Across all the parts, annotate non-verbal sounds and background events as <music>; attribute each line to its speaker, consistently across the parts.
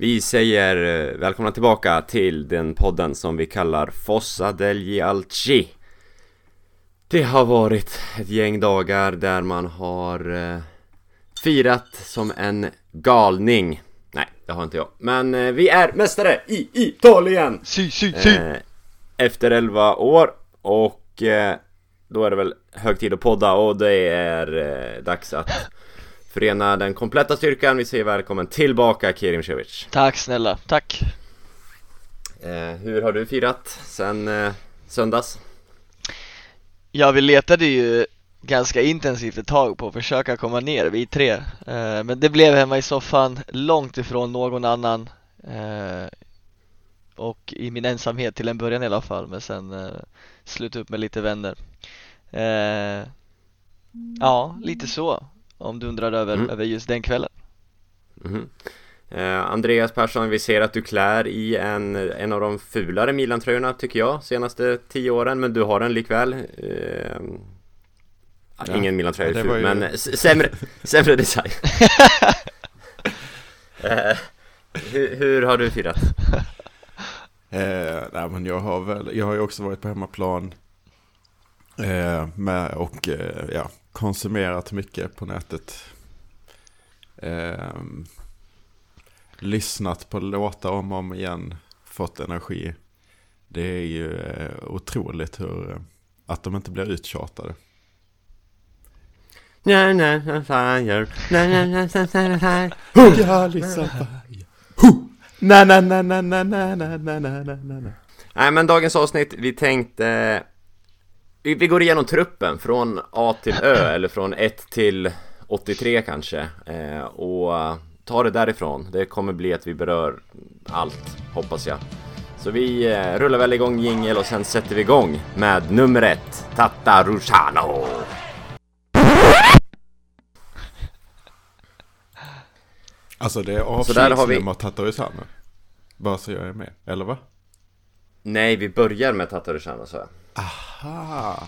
Speaker 1: Vi säger eh, välkomna tillbaka till den podden som vi kallar Fossa degli Alci Det har varit ett gäng dagar där man har eh, firat som en galning Nej, det har inte jag Men eh, vi är mästare i Italien!
Speaker 2: Si, si, si!
Speaker 1: Eh, efter 11 år och då är det väl hög tid att podda och det är dags att förena den kompletta styrkan. Vi säger välkommen tillbaka Kerim Cevic.
Speaker 2: Tack snälla, tack!
Speaker 1: Eh, hur har du firat sen eh, söndags?
Speaker 2: Ja, vi letade ju ganska intensivt ett tag på att försöka komma ner, vi tre eh, Men det blev hemma i soffan, långt ifrån någon annan eh, Och i min ensamhet till en början i alla fall, men sen eh, sluta upp med lite vänner eh, Ja, lite så Om du undrar över,
Speaker 1: Mm.
Speaker 2: över just den kvällen
Speaker 1: Mhm. Eh, Andreas Persson, vi ser att du klär i en, en av de fulare Milan-tröjorna tycker jag senaste tio åren, men du har den likväl. Eh,
Speaker 3: Ja.
Speaker 1: Ingen Milan-tröja
Speaker 3: Ja,
Speaker 1: är ful,
Speaker 3: ju-
Speaker 1: men s- sämre, <laughs> sämre design. <laughs> eh, hur, hur har du firat?
Speaker 3: Eh, nej, men jag har väl, jag har ju också varit på hemmaplan. Eh, med och eh, ja, konsumerat mycket på nätet. Eh, lyssnat på låtar om och om igen. Fått energi. Det är ju eh, otroligt hur, eh, att de inte blir uttjatade.
Speaker 1: Nej men dagens avsnitt, vi tänkte vi, vi går igenom truppen från A till Ö <clears throat> eller från 1 till 83 kanske eh, och tar det därifrån. Det kommer bli att vi berör allt, hoppas jag. Så vi eh, rullar väl igång jingel och sen sätter vi igång med nummer ett, Tata Rusano.
Speaker 3: Alltså det är
Speaker 1: har vi-
Speaker 3: avsnittsnummer Tatarisano. Bara så jag är med, eller va?
Speaker 1: Nej, vi börjar med Tata Rusano så jag.
Speaker 3: Aha!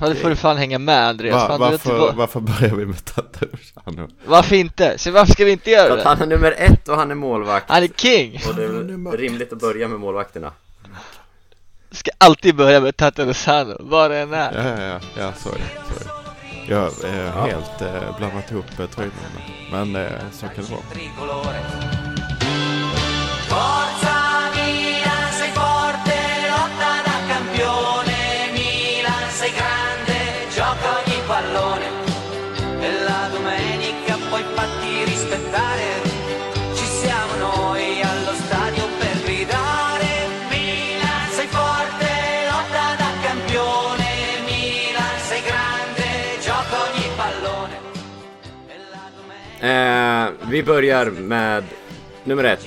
Speaker 2: Ja, det får du fan hänga med Andreas,
Speaker 3: Va,
Speaker 2: fan, du
Speaker 3: varför,
Speaker 2: vad-
Speaker 3: varför börjar vi med Tatarisano?
Speaker 2: Varför inte? Så varför ska vi inte
Speaker 1: För
Speaker 2: göra
Speaker 1: att
Speaker 2: det?
Speaker 1: han är nummer ett och han är målvakt.
Speaker 2: Han är king!
Speaker 1: Och det
Speaker 3: är
Speaker 1: rimligt att börja med målvakterna.
Speaker 2: Ska alltid börja med Tata Lozano, vad det än är
Speaker 3: Ja, ja, ja, ja sorry, sorry. Jag har eh, helt eh, blandat ihop eh, tröjnumren. Men eh, så kan det vara.
Speaker 1: Eh, vi börjar med nummer ett.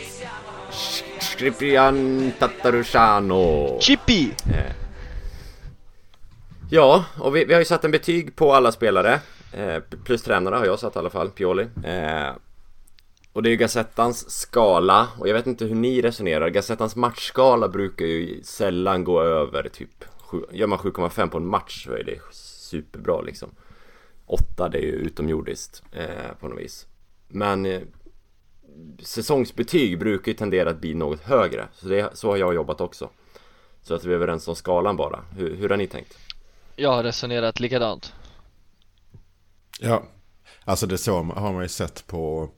Speaker 1: Skripian Tatarusano.
Speaker 2: Chippy!
Speaker 1: Eh. Ja, och vi, vi har ju satt en betyg på alla spelare. Eh, plus tränare har jag satt i alla fall, Pioli. Eh, och det är ju Gazettans skala, och jag vet inte hur ni resonerar. Gazettans matchskala brukar ju sällan gå över typ, gör man 7,5 på en match så är det superbra liksom. 8 det är ju utomjordiskt eh, på något vis. Men eh, säsongsbetyg brukar ju tendera att bli något högre. Så, det, så har jag jobbat också. Så att vi är överens om skalan bara. Hur, hur har ni tänkt?
Speaker 2: Jag har resonerat likadant
Speaker 3: Ja, alltså det så har man ju sett på,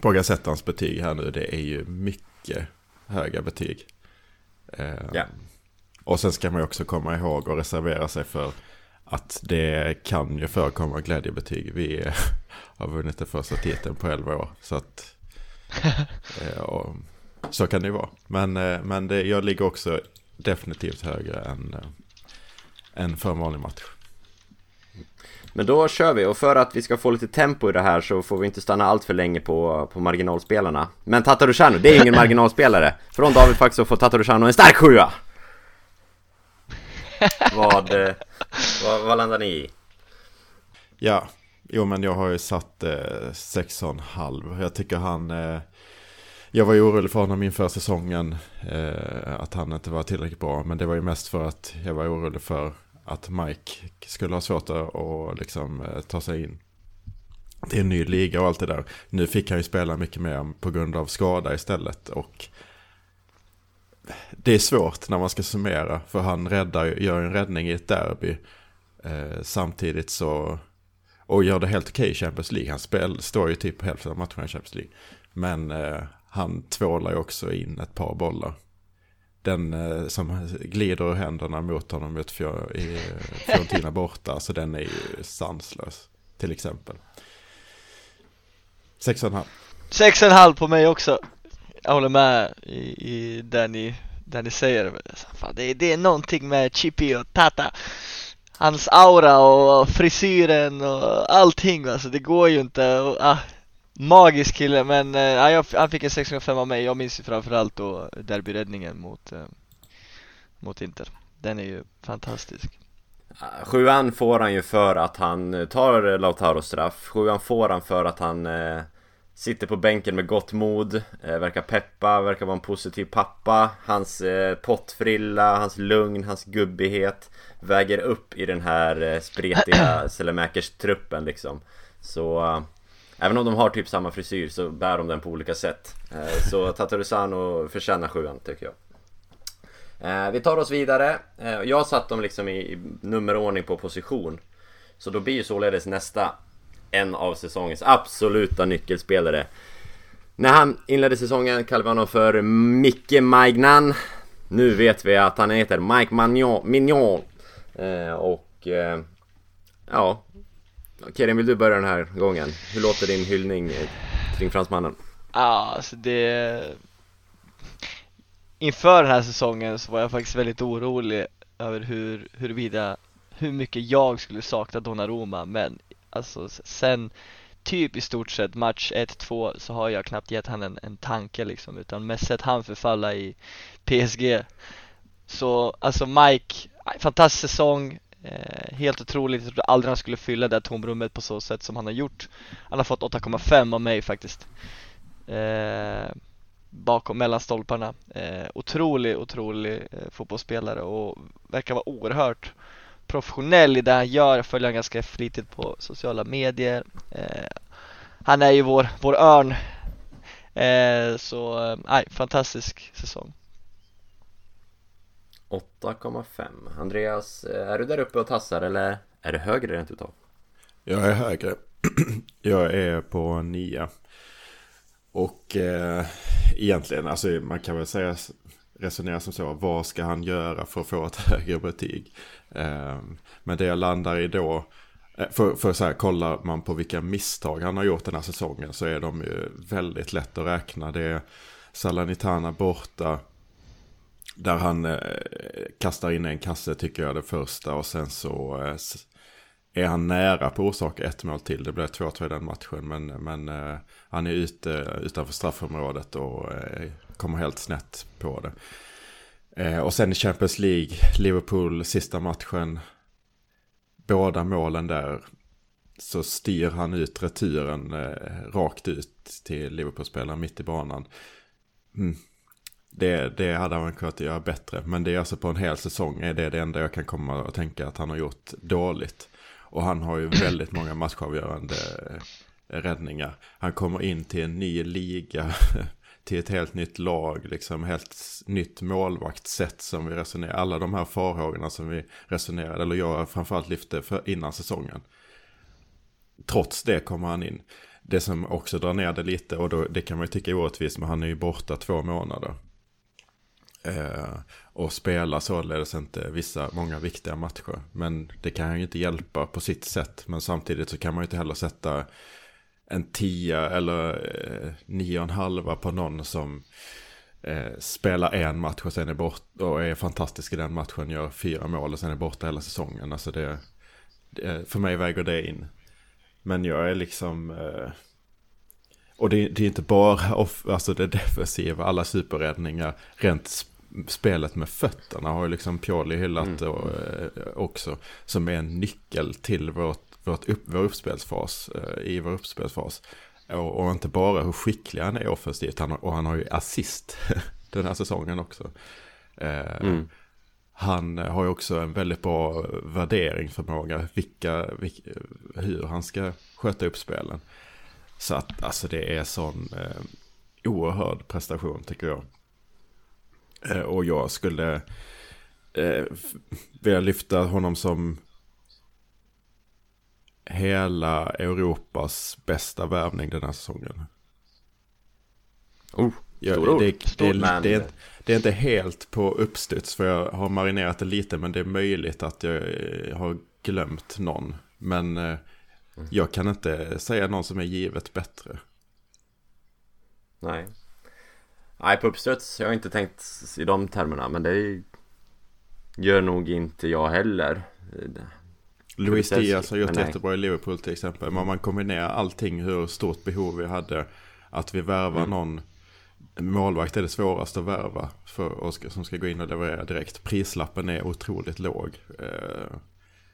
Speaker 3: på Gazettans betyg här nu. Det är ju mycket höga betyg. Eh,
Speaker 1: Ja.
Speaker 3: Och sen ska man ju också komma ihåg och reservera sig för att det kan ju förekomma glädjebetyg. Vi eh, <laughs> har vunnit den första titeln på 11 år. Så att <laughs> eh, och, så kan det ju vara. Men, eh, men det, jag ligger också definitivt högre än, eh, än för en vanlig match.
Speaker 1: Men då kör vi och för att vi ska få lite tempo i det här så får vi inte stanna allt för länge på, på marginalspelarna. Men Tatarusano, det är ingen <laughs> marginalspelare. Från David Fax så får Tatarusano en stark sjua! Vad, eh, vad, vad landar ni i?
Speaker 3: Ja, jo men jag har ju satt eh, 6,5. Jag tycker han... Eh, jag var ju orolig för honom inför säsongen. Eh, att han inte var tillräckligt bra. Men det var ju mest för att jag var orolig för att Mike skulle ha svårt att och liksom, eh, ta sig in. det är en ny liga och allt det där. Nu fick han ju spela mycket mer på grund av skada istället. Och det är svårt när man ska summera. För han räddar, gör en räddning i ett derby. Eh, samtidigt så... Och gör det helt okej i Champions League. Han spel, står ju typ hälften av matcherna i Champions League. Men eh, han tvålar ju också in ett par bollar. Den eh, som glider ur händerna mot honom mot Fjör, i Fiorentina borta. Så den är ju sanslös. Till exempel. 6,5.
Speaker 2: 6,5 på mig också. Jag håller med i, i det ni, där ni säger. Fan, det, är- det är någonting med Chippy och Tata. Hans aura och frisyren och allting alltså. Det går ju inte. Och, ah, magisk kille men eh, jag, han fick en 6,5 av mig. Jag minns ju framförallt då derbyräddningen mot, eh, mot Inter. Den är ju fantastisk.
Speaker 1: Ah, sjuan får han ju för att han eh, tar Lautaros straff Sjuan får han för att han eh, Sitter på bänken med gott mod eh, Verkar peppa, verkar vara en positiv pappa Hans eh, pottfrilla, hans lugn, hans gubbighet Väger upp i den här eh, spretiga <clears throat> Selemäkers-truppen liksom Så eh, Även om de har typ samma frisyr så bär de den på olika sätt eh, Så <laughs> Tatarusano förtjänar sjuan tycker jag vi tar oss vidare. Jag satt dem liksom i, i nummerordning på position. Så då blir ju således nästa en av säsongens absoluta nyckelspelare. När han inledde säsongen kallade vi honom för Micke Maignan. Nu vet vi att han heter Mike Magnon, Mignon. Eh, och eh, ja, Kerim vill du börja den här gången? Hur låter din hyllning eh, kring fransmannen?
Speaker 2: Ja, alltså det Inför den här säsongen så var jag faktiskt väldigt orolig över hur, huruvida hur mycket jag skulle sakna Donnarumma men alltså sen typ i stort sett match 1-2 så har jag knappt gett han en, en tanke liksom utan mest sett han förfalla i PSG så alltså Mike, fantastisk säsong eh, helt otroligt, jag trodde aldrig han skulle fylla det här tomrummet på så sätt som han har gjort. Han har fått 8,5 av mig faktiskt. Eh, bakom mellan stolparna. Eh, otrolig, otrolig eh, fotbollsspelare och verkar vara oerhört professionell i det han gör. Jag följer honom ganska flitigt på sociala medier. Eh, han är ju vår, vår örn. Eh, så, eh, nej, fantastisk säsong.
Speaker 1: 8,5 Andreas, eh, är du där uppe och tassar eller är det högre rent utav?
Speaker 3: Jag är högre. <clears throat> Jag är på 9. Och eh, egentligen, alltså man kan väl säga resonera som så. Vad ska han göra för att få ett <laughs> högre betyg? Ehm, men det jag landar i då. Eh, för, för så här, kollar man på vilka misstag han har gjort den här säsongen så är de ju väldigt lätt att räkna. Det är Salernitana borta. Där han eh, kastar in en kasse tycker jag det första och sen så eh, är han nära på orsak ett mål till. Det blev 2-2 i den matchen men, men eh, han är ute utanför straffområdet och eh, kommer helt snett på det. Eh, och sen i Champions League, Liverpool sista matchen. Båda målen där så styr han ut returen eh, rakt ut till Liverpool-spelaren mitt i banan. Mm. Det, det hade han kunnat göra bättre. Men det är alltså på en hel säsong är det det enda jag kan komma och tänka att han har gjort dåligt. Och han har ju väldigt många matchavgörande eh, räddningar. Han kommer in till en ny liga, <laughs> till ett helt nytt lag, liksom helt nytt målvaktssätt som vi resonerar. Alla de här farhågorna som vi resonerade, eller jag framförallt lyfte för innan säsongen. Trots det kommer han in. Det som också drar ner det lite, och då, det kan man ju tycka är orättvist, men han är ju borta två månader. Eh, och spelar således inte vissa, många viktiga matcher. Men det kan han ju inte hjälpa på sitt sätt. Men samtidigt så kan man ju inte heller sätta en tia eller eh, nio och en halva på någon som eh, spelar en match och sen är borta och är fantastisk i den matchen, gör fyra mål och sen är borta hela säsongen. Alltså det, det för mig väger det in. Men jag är liksom... Eh, och det, det är inte bara off, alltså det defensiva, alla superräddningar, rent sp- spelet med fötterna har ju liksom Pioli hyllat och, eh, också. Som är en nyckel till vårt, vårt upp, vår uppspelsfas, eh, i vår uppspelsfas. Och, och inte bara hur skicklig han är offensivt, han, och han har ju assist <laughs> den här säsongen också. Eh,
Speaker 1: Mm.
Speaker 3: han har ju också en väldigt bra värderingsförmåga, vilka, vilka, hur han ska sköta upp spelen. Så att alltså det är sån eh, oerhörd prestation tycker jag. Eh, och jag skulle eh, vilja lyfta honom som hela Europas bästa värvning den här säsongen.
Speaker 1: Oh,
Speaker 3: Ja,
Speaker 1: Stora ord.
Speaker 3: det, det, det, det, är, det är inte helt på uppstuds för jag har marinerat det lite men det är möjligt att jag eh, har glömt någon. Men eh,
Speaker 1: Mm.
Speaker 3: jag kan inte säga någon som är givet bättre.
Speaker 1: Nej. Nej, på uppstuds. Jag har inte tänkt i de termerna, men det gör nog inte jag heller.
Speaker 3: Luis
Speaker 1: Kulusevski,
Speaker 3: Diaz har gjort jättebra i Liverpool till exempel. Men om man kombinerar allting hur stort behov vi hade. Att vi värvar
Speaker 1: Mm.
Speaker 3: någon målvakt är det svåraste att värva. För, och ska, som ska gå in och leverera direkt. Prislappen är otroligt låg. Eh,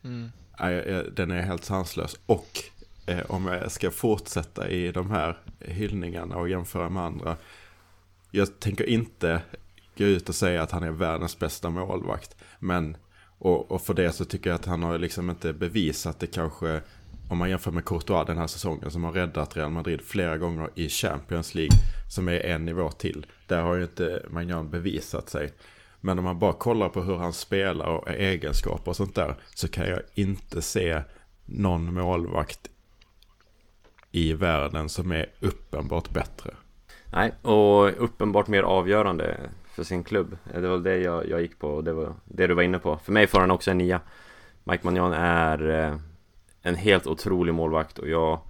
Speaker 2: Mm.
Speaker 3: Eh, den är helt sanslös. Och eh, om jag ska fortsätta i de här hyllningarna och jämföra med andra. Jag tänker inte gå ut och säga att han är världens bästa målvakt. Men, och, och för det så tycker jag att han har liksom inte bevisat det kanske. Om man jämför med Courtois den här säsongen som har räddat Real Madrid flera gånger i Champions League. Som är en nivå till. Där har ju inte Magnan bevisat sig. Men om man bara kollar på hur han spelar och egenskaper och sånt där. Så kan jag inte se någon målvakt i världen som är uppenbart bättre.
Speaker 1: Nej, och uppenbart mer avgörande för sin klubb. Eh, det var det jag, jag gick på och det var det du var inne på. För mig får han också en nia. Mike Magnan är eh, en helt otrolig målvakt och jag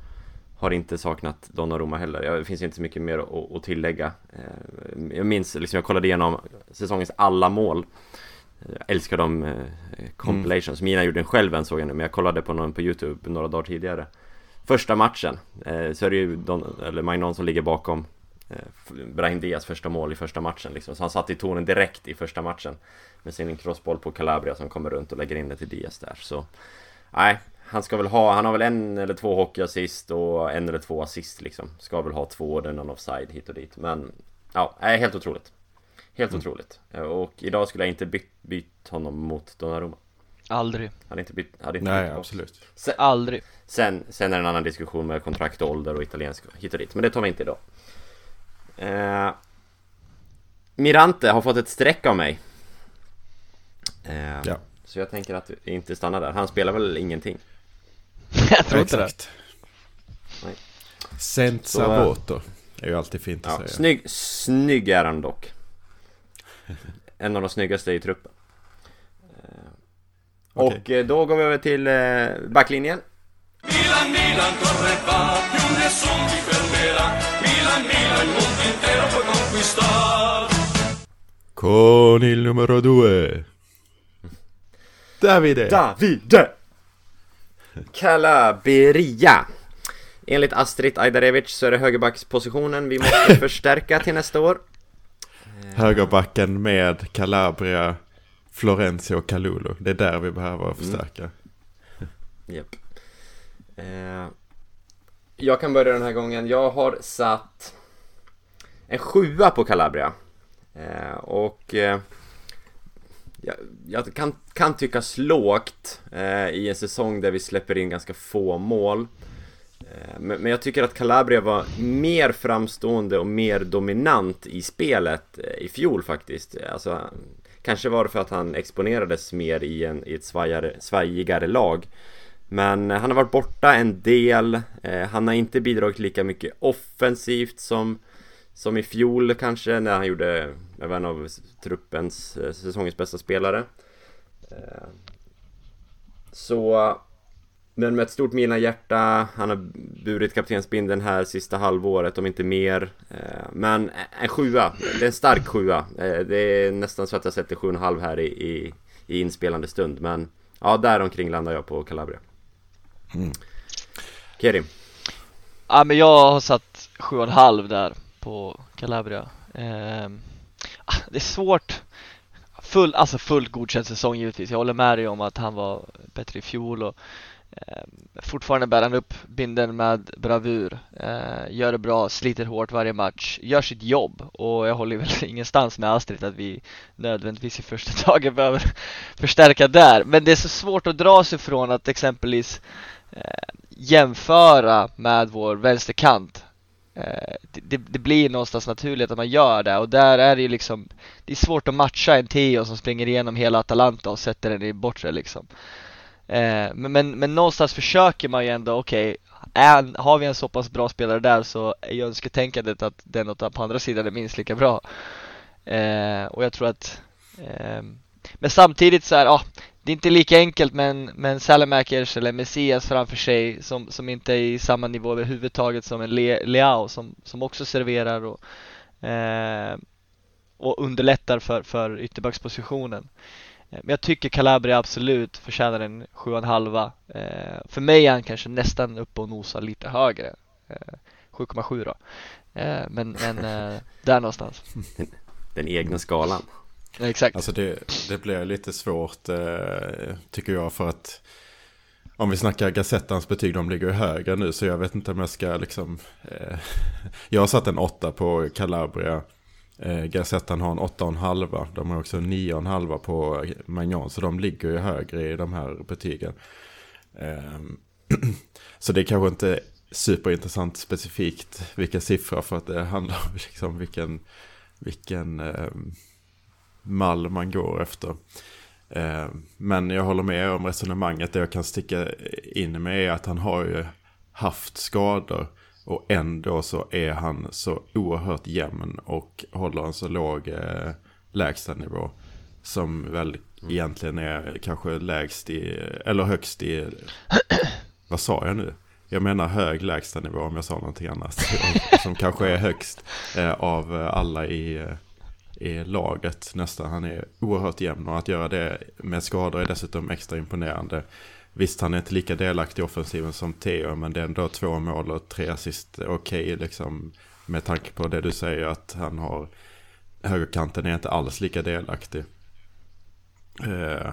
Speaker 1: har inte saknat Donnarumma heller. Det finns inte så mycket mer att, att tillägga. Eh, jag minns, liksom, jag kollade igenom säsongens alla mål. Jag älskar de eh, compilations. Mina gjorde den själv än såg jag nu, men jag kollade på någon på YouTube några dagar tidigare. Första matchen, eh, så är det ju Don, eller Magnan som ligger bakom Brahim Diaz första mål i första matchen liksom. Så han satte i tonen direkt i första matchen Med sin crossboll på Calabria som kommer runt och lägger in det till Diaz där. Så Nej, han ska väl ha, han har väl en eller två hockeyassist och en eller två assist liksom. Ska väl ha två, den någon offside hit och dit. Men Ja, nej, helt otroligt. Helt otroligt. Eh, Och idag skulle jag inte bytt, bytt honom mot Donnarumma.
Speaker 2: Aldrig,
Speaker 1: Hade inte bytt, hade inte
Speaker 3: Nej,
Speaker 1: bytt
Speaker 3: absolut.
Speaker 1: Sen,
Speaker 2: aldrig.
Speaker 1: Sen, sen är det en annan diskussion med kontrakt, ålder och italiensk hit och dit, men det tar vi inte idag. Eh, Mirante har fått ett streck av mig. Eh,
Speaker 3: Ja.
Speaker 1: Så jag tänker att vi inte stannar där. Han spelar väl ingenting. <laughs>
Speaker 2: Jag tror inte det.
Speaker 1: Nej.
Speaker 3: Senza voto. är ju alltid fint att
Speaker 1: Ja,
Speaker 3: säga.
Speaker 1: snygg, snygg är han dock. <laughs> En av de snyggaste i truppen. Eh,
Speaker 3: Okej.
Speaker 1: Och eh, då går vi över till eh, backlinjen.
Speaker 4: Milan, Milan, puoi conquistar.
Speaker 3: Con il numero due. Davide.
Speaker 1: Davide! Calabria Enligt Astrid Ajdarevic så är det högerbackspositionen vi måste <laughs> förstärka till nästa år
Speaker 3: Högerbacken med Calabria, Florenzi och Kalulu. Det är där vi behöver förstärka. <laughs>
Speaker 1: Japp eh, Jag kan börja den här gången, jag har satt en sjua på Calabria eh, Och eh, jag, jag kan, kan tyckas lågt eh, i en säsong där vi släpper in ganska få mål Eh, Men, men jag tycker att Calabria var mer framstående och mer dominant i spelet eh, i fjol faktiskt. Alltså, kanske var det för att han exponerades mer i, en, i ett svajare, svajigare lag. Men eh, han har varit borta en del, eh, han har inte bidragit lika mycket offensivt som, som i fjol kanske när han gjorde, jag var en av truppens eh, säsongens bästa spelare. Eh, så men med ett stort Milan-hjärta, han har burit kaptensbindeln här sista halvåret om inte mer. Eh, Men en sjua, det är en stark sjua. Det är nästan så att jag sätter sju och en halv här i, i, i inspelande stund Men ja, där omkring landar jag på Calabria. Kerim?
Speaker 2: Ja men jag har satt 7,5 där på Calabria. Eh, Det är svårt. Full, alltså fullt godkänd säsong givetvis. Jag håller med dig om att han var bättre i fjol och eh, fortfarande bär han upp binden med bravur, eh, gör det bra, sliter hårt varje match, gör sitt jobb. Och jag håller väl <laughs> ingenstans med Astrid att vi nödvändigtvis i första <laughs> taget behöver förstärka där. Men det är så svårt att dra sig från att exempelvis eh, jämföra med vår vänsterkant. Eh, det, det, blir någonstans naturligt att man gör det och där är det ju liksom Det är svårt att matcha en Theo som springer igenom hela Atalanta och sätter den i bortre liksom. Eh, men, men, men någonstans försöker man ju ändå, okej, okay, har vi en så pass bra spelare där så är ju önsketänkandet att den på andra sidan är minst lika bra. Eh, och jag tror att eh, Men samtidigt så ja ah, det är inte lika enkelt men, men Salamakers eller Messias framför sig som, som inte är i samma nivå överhuvudtaget som en Le, Leao som, som också serverar och, eh, och underlättar för, för ytterbackspositionen. Eh, men jag tycker Calabria absolut förtjänar en 7,5 eh, För mig är han kanske nästan uppe och nosar lite högre. Eh, 7,7 då. Eh, Men, men eh, där någonstans. <laughs>
Speaker 1: Den egna skalan.
Speaker 2: Exakt
Speaker 3: Alltså det, det blir lite svårt eh, tycker jag för att om vi snackar Gazettans betyg, de ligger ju högre nu så jag vet inte om jag ska liksom eh, <laughs> Jag har satt en åtta på Calabria Eh, Gazettan har en 8,5. De har också en 9,5 på Magnon. Så de ligger ju högre i de här betygen. Eh, <clears throat> så det är kanske inte superintressant specifikt vilka siffror. För att det handlar om <laughs> liksom vilken, vilken eh, mall man går efter. Eh, men jag håller med om resonemanget. Det jag kan sticka in med är att han har ju haft skador. Och ändå så är han så oerhört jämn och håller en så låg eh, lägstanivå. Som väl egentligen är kanske lägst i, eller högst i, <clears throat> vad sa jag nu? Jag menar hög lägstanivå om jag sa någonting annat. <laughs> som kanske är högst eh, av alla i, eh, i laget nästan. Han är oerhört jämn och att göra det med skador är dessutom extra imponerande. Visst, han är inte lika delaktig i offensiven som Theo, men det är ändå två mål och tre assist. Okej, okay, liksom med tanke på det du säger att han har högerkanten är inte alls lika delaktig. Eh,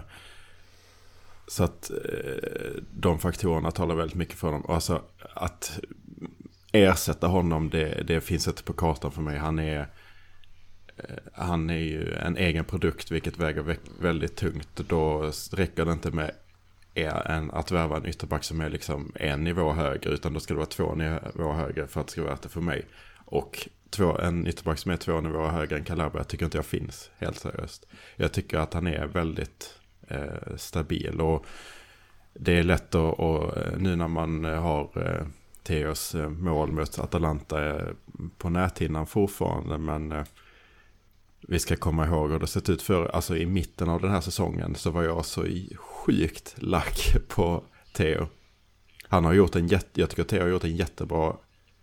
Speaker 3: så att eh, de faktorerna talar väldigt mycket för honom. Alltså att ersätta honom, det, det finns inte på kartan för mig. Han är, eh, Eh, han är ju en egen produkt, vilket väger väldigt tungt. Då räcker det inte med en, att värva en ytterback som är liksom en nivå högre. Utan då ska det vara två nivåer högre för att det ska vara värt det för mig. Och två, en ytterback som är två nivåer högre än Calabria tycker inte jag finns, helt seriöst. Jag tycker att han är väldigt eh, stabil. Och det är lätt att, och, eh, nu när man eh, har eh, Theos mål mot Atalanta eh, på näthinnan fortfarande. Men eh, vi ska komma ihåg hur det sett ut för, alltså i mitten av den här säsongen så var jag så sjukt lack på Theo. Han har gjort en jätte, jag tycker Theo har gjort en jättebra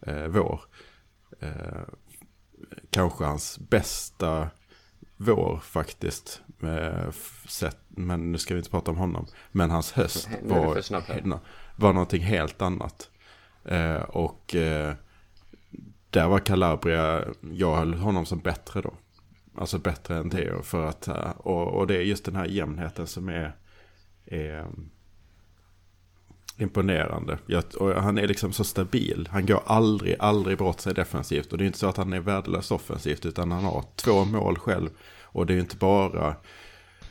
Speaker 3: eh, vår. Eh, kanske hans bästa vår faktiskt. Eh, sett, men nu ska vi inte prata om honom. Men hans höst var, var någonting helt annat. Eh, och eh, där var Calabria, jag höll honom som bättre då. Alltså bättre än Theo. För att, eh, och, och det är just den här jämnheten som är, är eh, imponerande. och han är liksom så stabil. Han går aldrig, aldrig bort sig defensivt. Och det är inte så att han är värdelös offensivt. Utan han har två mål själv. Och det är ju inte bara...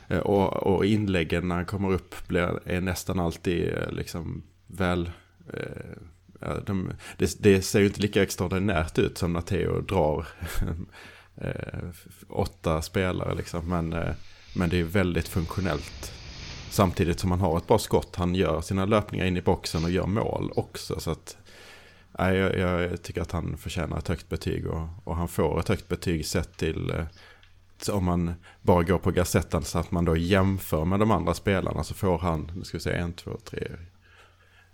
Speaker 3: Eh, och, och inläggen när han kommer upp blir, är nästan alltid liksom väl... De, det, det, ser ju inte lika extraordinärt ut som när Theo drar <laughs> eh, åtta spelare liksom. Men, eh, men det är väldigt funktionellt. Samtidigt som han har ett bra skott. Han gör sina löpningar in i boxen och gör mål också. Så att, nej, jag, jag tycker att han förtjänar ett högt betyg. Och, och han får ett högt betyg sett till eh, om man bara går på gassetten så att man då jämför med de andra spelarna så får han, nu ska vi se, en, två, tre.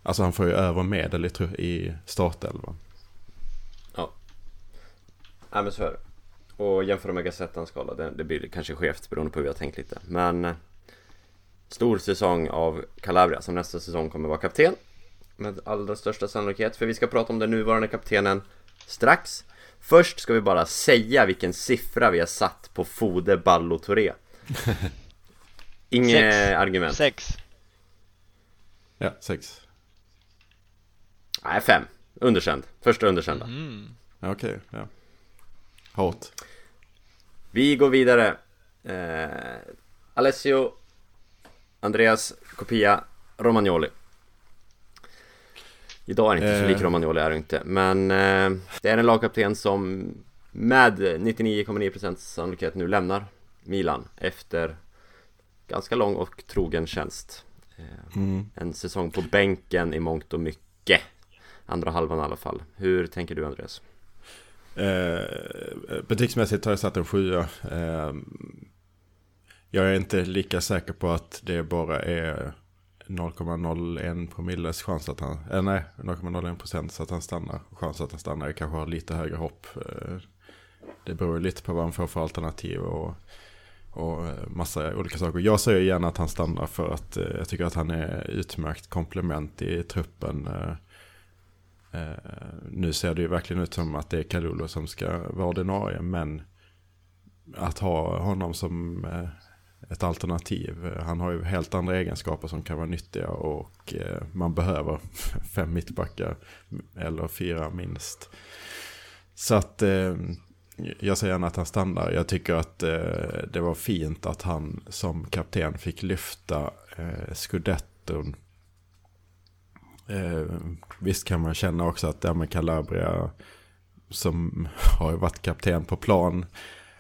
Speaker 3: Alltså han får ju över medel i, i startelvan.
Speaker 1: Ja. Nej men så är det. Och jämföra med Gazettans skala, det, det blir kanske skevt beroende på hur vi har tänkt lite. Men eh, stor säsong av Calabria som nästa säsong kommer vara kapten. Med allra största sannolikhet, för vi ska prata om den nuvarande kaptenen strax. Först ska vi bara säga vilken siffra vi har satt på Fode Ballo Touré. <laughs> Inget argument.
Speaker 2: Sex.
Speaker 3: Ja, sex.
Speaker 1: Nej, fem. Underkänd. Första underkända.
Speaker 2: Mm.
Speaker 3: Ja, Okej, ja. Hårt.
Speaker 1: Vi går vidare. Eh, Alessio, Andreas, Kopia, Romagnoli. Idag är det inte så
Speaker 3: Eh.
Speaker 1: lik Romagnoli är det inte, men eh, det är en lagkapten som med 99,9% sannolikhet nu lämnar Milan efter ganska lång och trogen tjänst. Eh,
Speaker 3: Mm.
Speaker 1: en säsong på bänken i mångt och mycket. Andra halvan i alla fall. Hur tänker du Andreas?
Speaker 3: Eh, eh betygsmässigt har jag satt en sjua. Eh, jag är inte lika säker på att det bara är 0,01 promilles chans att han, eh, nej 0,01 procent så att han stannar. Chans att han stannar jag kanske har lite högre hopp. Eh, det beror lite på vad han får för alternativ och, och eh, massa olika saker. Jag säger gärna att han stannar för att eh, jag tycker att han är utmärkt komplement i truppen. Eh, Eh, nu ser det ju verkligen ut som att det är Kalulu som ska vara ordinarie, men att ha honom som eh, ett alternativ. Eh, han har ju helt andra egenskaper som kan vara nyttiga och man behöver <laughs> fem mittbackar eller fyra minst. Så att jag säger gärna att han stannar. Jag tycker att det var fint att han som kapten fick lyfta scudetton Eh, visst kan man känna också att det här med Calabria som har ju varit kapten på plan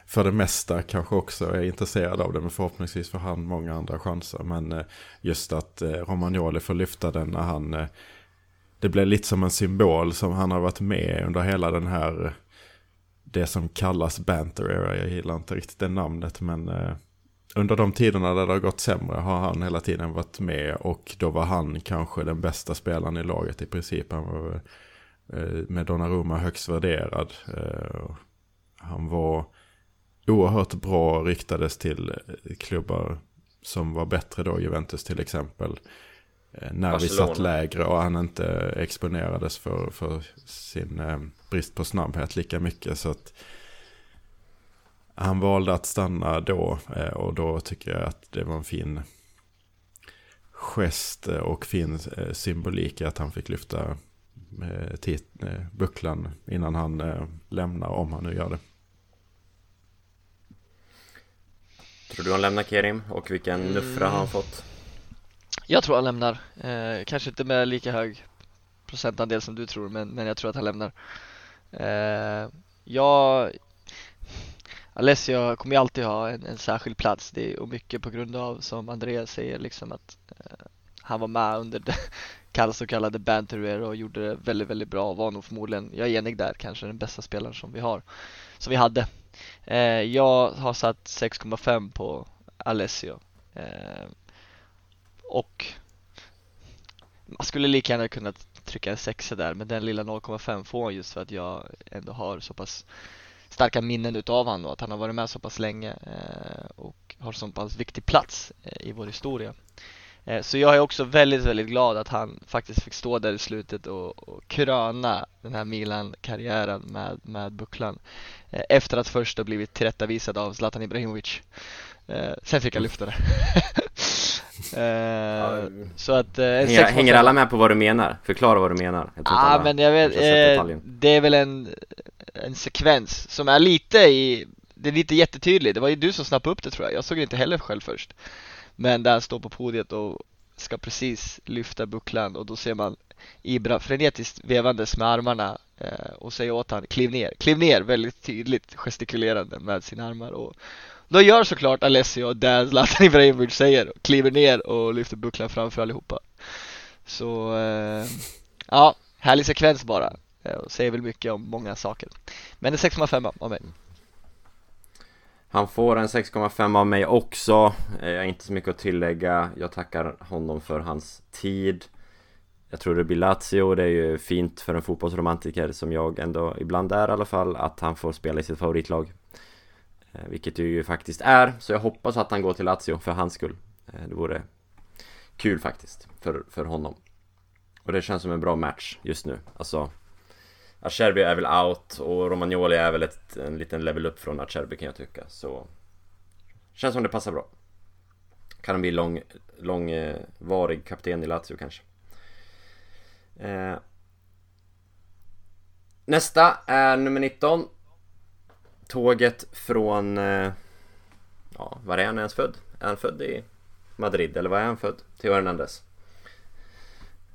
Speaker 3: för det mesta kanske också är intresserad av det. Men förhoppningsvis får han många andra chanser. Men eh, just att eh, Romagnoli får lyfta den när han... Eh, det blir lite som en symbol som han har varit med under hela den här... Det som kallas banter era. Jag gillar inte riktigt det namnet men... Eh, under de tiderna där det har gått sämre har han hela tiden varit med och då var han kanske den bästa spelaren i laget i princip. Han var eh, med Donnarumma högst värderad. Eh, Han var oerhört bra och riktades till eh, klubbar som var bättre då, Juventus till exempel. När vi
Speaker 1: Barcelona.
Speaker 3: satt lägre och han inte exponerades för, för sin brist på snabbhet lika mycket. Så att han valde att stanna då eh, och då tycker jag att det var en fin gest eh, och fin eh, symbolik att han fick lyfta bucklan innan han lämnar om han nu gör det.
Speaker 1: Tror du han lämnar Kerim? Och vilken nuffra har han fått?
Speaker 2: Jag tror han lämnar. Eh, kanske inte med lika hög procentandel som du tror, men, men jag tror att han lämnar. Eh, jag... Alessio kommer ju alltid ha en, en särskild plats. Det är och mycket på grund av, som Andreas säger, liksom att eh, han var med under det <laughs> kall- så kallade banter era och gjorde det väldigt, väldigt bra. och Var nog förmodligen, jag är enig där, kanske den bästa spelaren som vi har, som vi hade. Eh, jag har satt 6,5 på Alessio. Eh, och man skulle lika gärna kunna trycka en sexa där men den lilla 0,5 får han just för att jag ändå har så pass starka minnen utav honom och att han har varit med så pass länge eh, och har så pass viktig plats eh, i vår historia. Eh, så jag är också väldigt, väldigt glad att han faktiskt fick stå där i slutet och, och kröna den här Milan-karriären med, med bucklan. Efter att först ha blivit tillrättavisad av Zlatan Ibrahimovic. Sen fick jag lyfta det. <laughs> så att eh,
Speaker 1: Hänger,
Speaker 2: 6,5.
Speaker 1: hänger alla med på vad du menar? Förklara vad du menar
Speaker 2: Ja
Speaker 1: alla
Speaker 2: men jag vet, eh, det är väl en, en sekvens som är lite i, det är lite jättetydlig, det var ju du som snappade upp det tror jag, jag såg det inte heller själv först. Men där han står på podiet och ska precis lyfta bucklan och då ser man Ibra frenetiskt vevandes med armarna eh, och säger åt han kliv ner, kliv ner! Väldigt tydligt gestikulerande med sina armar. Och då gör såklart Alessio det Zlatan <laughs> Ibrahimovic säger, kliver ner och lyfter bucklan framför allihopa. Så eh, ja, härlig sekvens bara. Eh, och säger väl mycket om många saker. Men en 6,5 av mig.
Speaker 1: Han får en 6,5 av mig också. Eh, jag har inte så mycket att tillägga. Jag tackar honom för hans tid. Jag tror det blir Lazio. Det är ju fint för en fotbollsromantiker som jag ändå ibland är i alla fall Att han får spela i sitt favoritlag. Eh, vilket det ju faktiskt är. Så jag hoppas att han går till Lazio för hans skull. Det vore kul faktiskt för, för honom. Och det känns som en bra match just nu. Alltså Acerbi är väl out och Romagnoli är väl ett, en liten level upp från Acerbi kan jag tycka så Känns som det passar bra Kan han bli lång, långvarig kapten i Lazio kanske Eh, nästa är nummer 19. Tåget från... Eh, ja, var är han ens född? Är han född i Madrid eller var är han född? Theo Hernandez.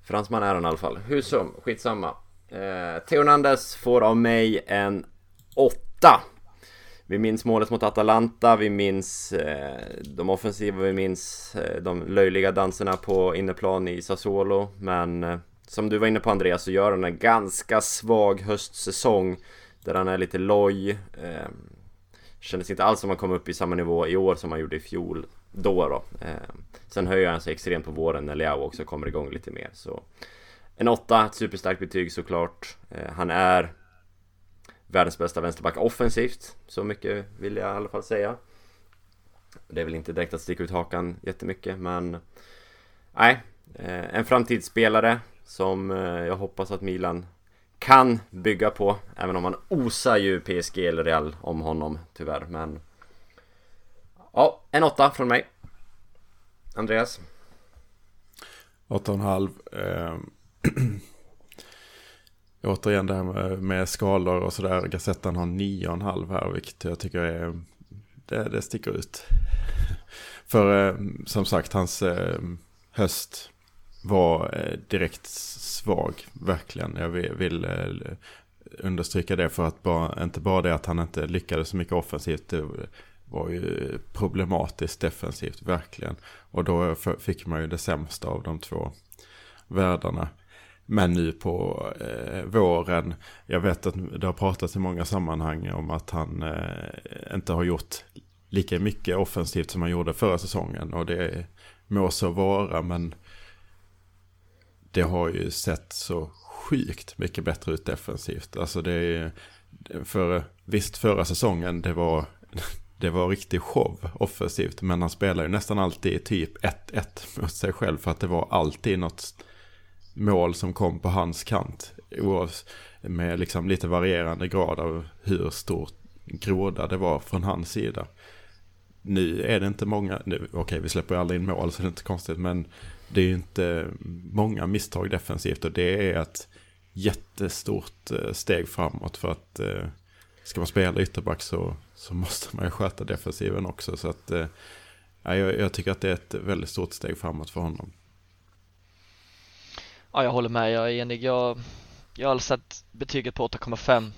Speaker 1: Fransman är han i alla fall. Hur som, skitsamma. Eh, Theo får av mig en 8. Vi minns målet mot Atalanta, vi minns eh, de offensiva, vi minns eh, de löjliga danserna på innerplan i Sassuolo. Men eh, som du var inne på Andreas så gör han en ganska svag höstsäsong där han är lite loj. Eh, kändes inte alls som han kom upp i samma nivå i år som han gjorde i fjol. Då då. Eh, sen höjer han sig extremt på våren när Leao också kommer igång lite mer. Så en åtta, ett superstarkt betyg såklart. Eh, han är världens bästa vänsterback offensivt. Så mycket vill jag i alla fall säga. Det är väl inte direkt att sticka ut hakan jättemycket men Nej, eh, en framtidsspelare som eh, jag hoppas att Milan kan bygga på Även om man osar ju PSG eller Real om honom tyvärr men Ja, en åtta från mig Andreas
Speaker 3: 8,5. Eh, <clears throat> återigen det här med, med skalor och sådär. Gazetten har 9,5 här, vilket jag tycker är... Det, det sticker ut. <laughs> För eh, som sagt, hans eh, höst var eh, direkt svag, verkligen. Jag vill, vill understryka det för att bara, inte bara det att han inte lyckades så mycket offensivt. Det var ju problematiskt defensivt, verkligen. Och då fick man ju det sämsta av de två världarna. Men nu på eh, våren, jag vet att det har pratats i många sammanhang om att han eh, inte har gjort lika mycket offensivt som han gjorde förra säsongen. Och det må så vara, men det har ju sett så sjukt mycket bättre ut defensivt. Alltså det är, för visst förra säsongen, det var, <laughs> det var riktig show offensivt. Men han spelar ju nästan alltid typ 1-1 mot sig själv. För att det var alltid något mål som kom på hans kant. Med liksom lite varierande grad av hur stor groda det var från hans sida. Nu är det inte många, nu, okej vi släpper aldrig in mål så det är inte konstigt. Men det är ju inte många misstag defensivt och det är ett jättestort eh, steg framåt. För att eh, ska man spela ytterback så, så måste man ju sköta defensiven också. Så att eh, ja, jag, jag tycker att det är ett väldigt stort steg framåt för honom.
Speaker 2: Ja, jag håller med. Jag är enig. Jag, jag har satt betyget på 8,5.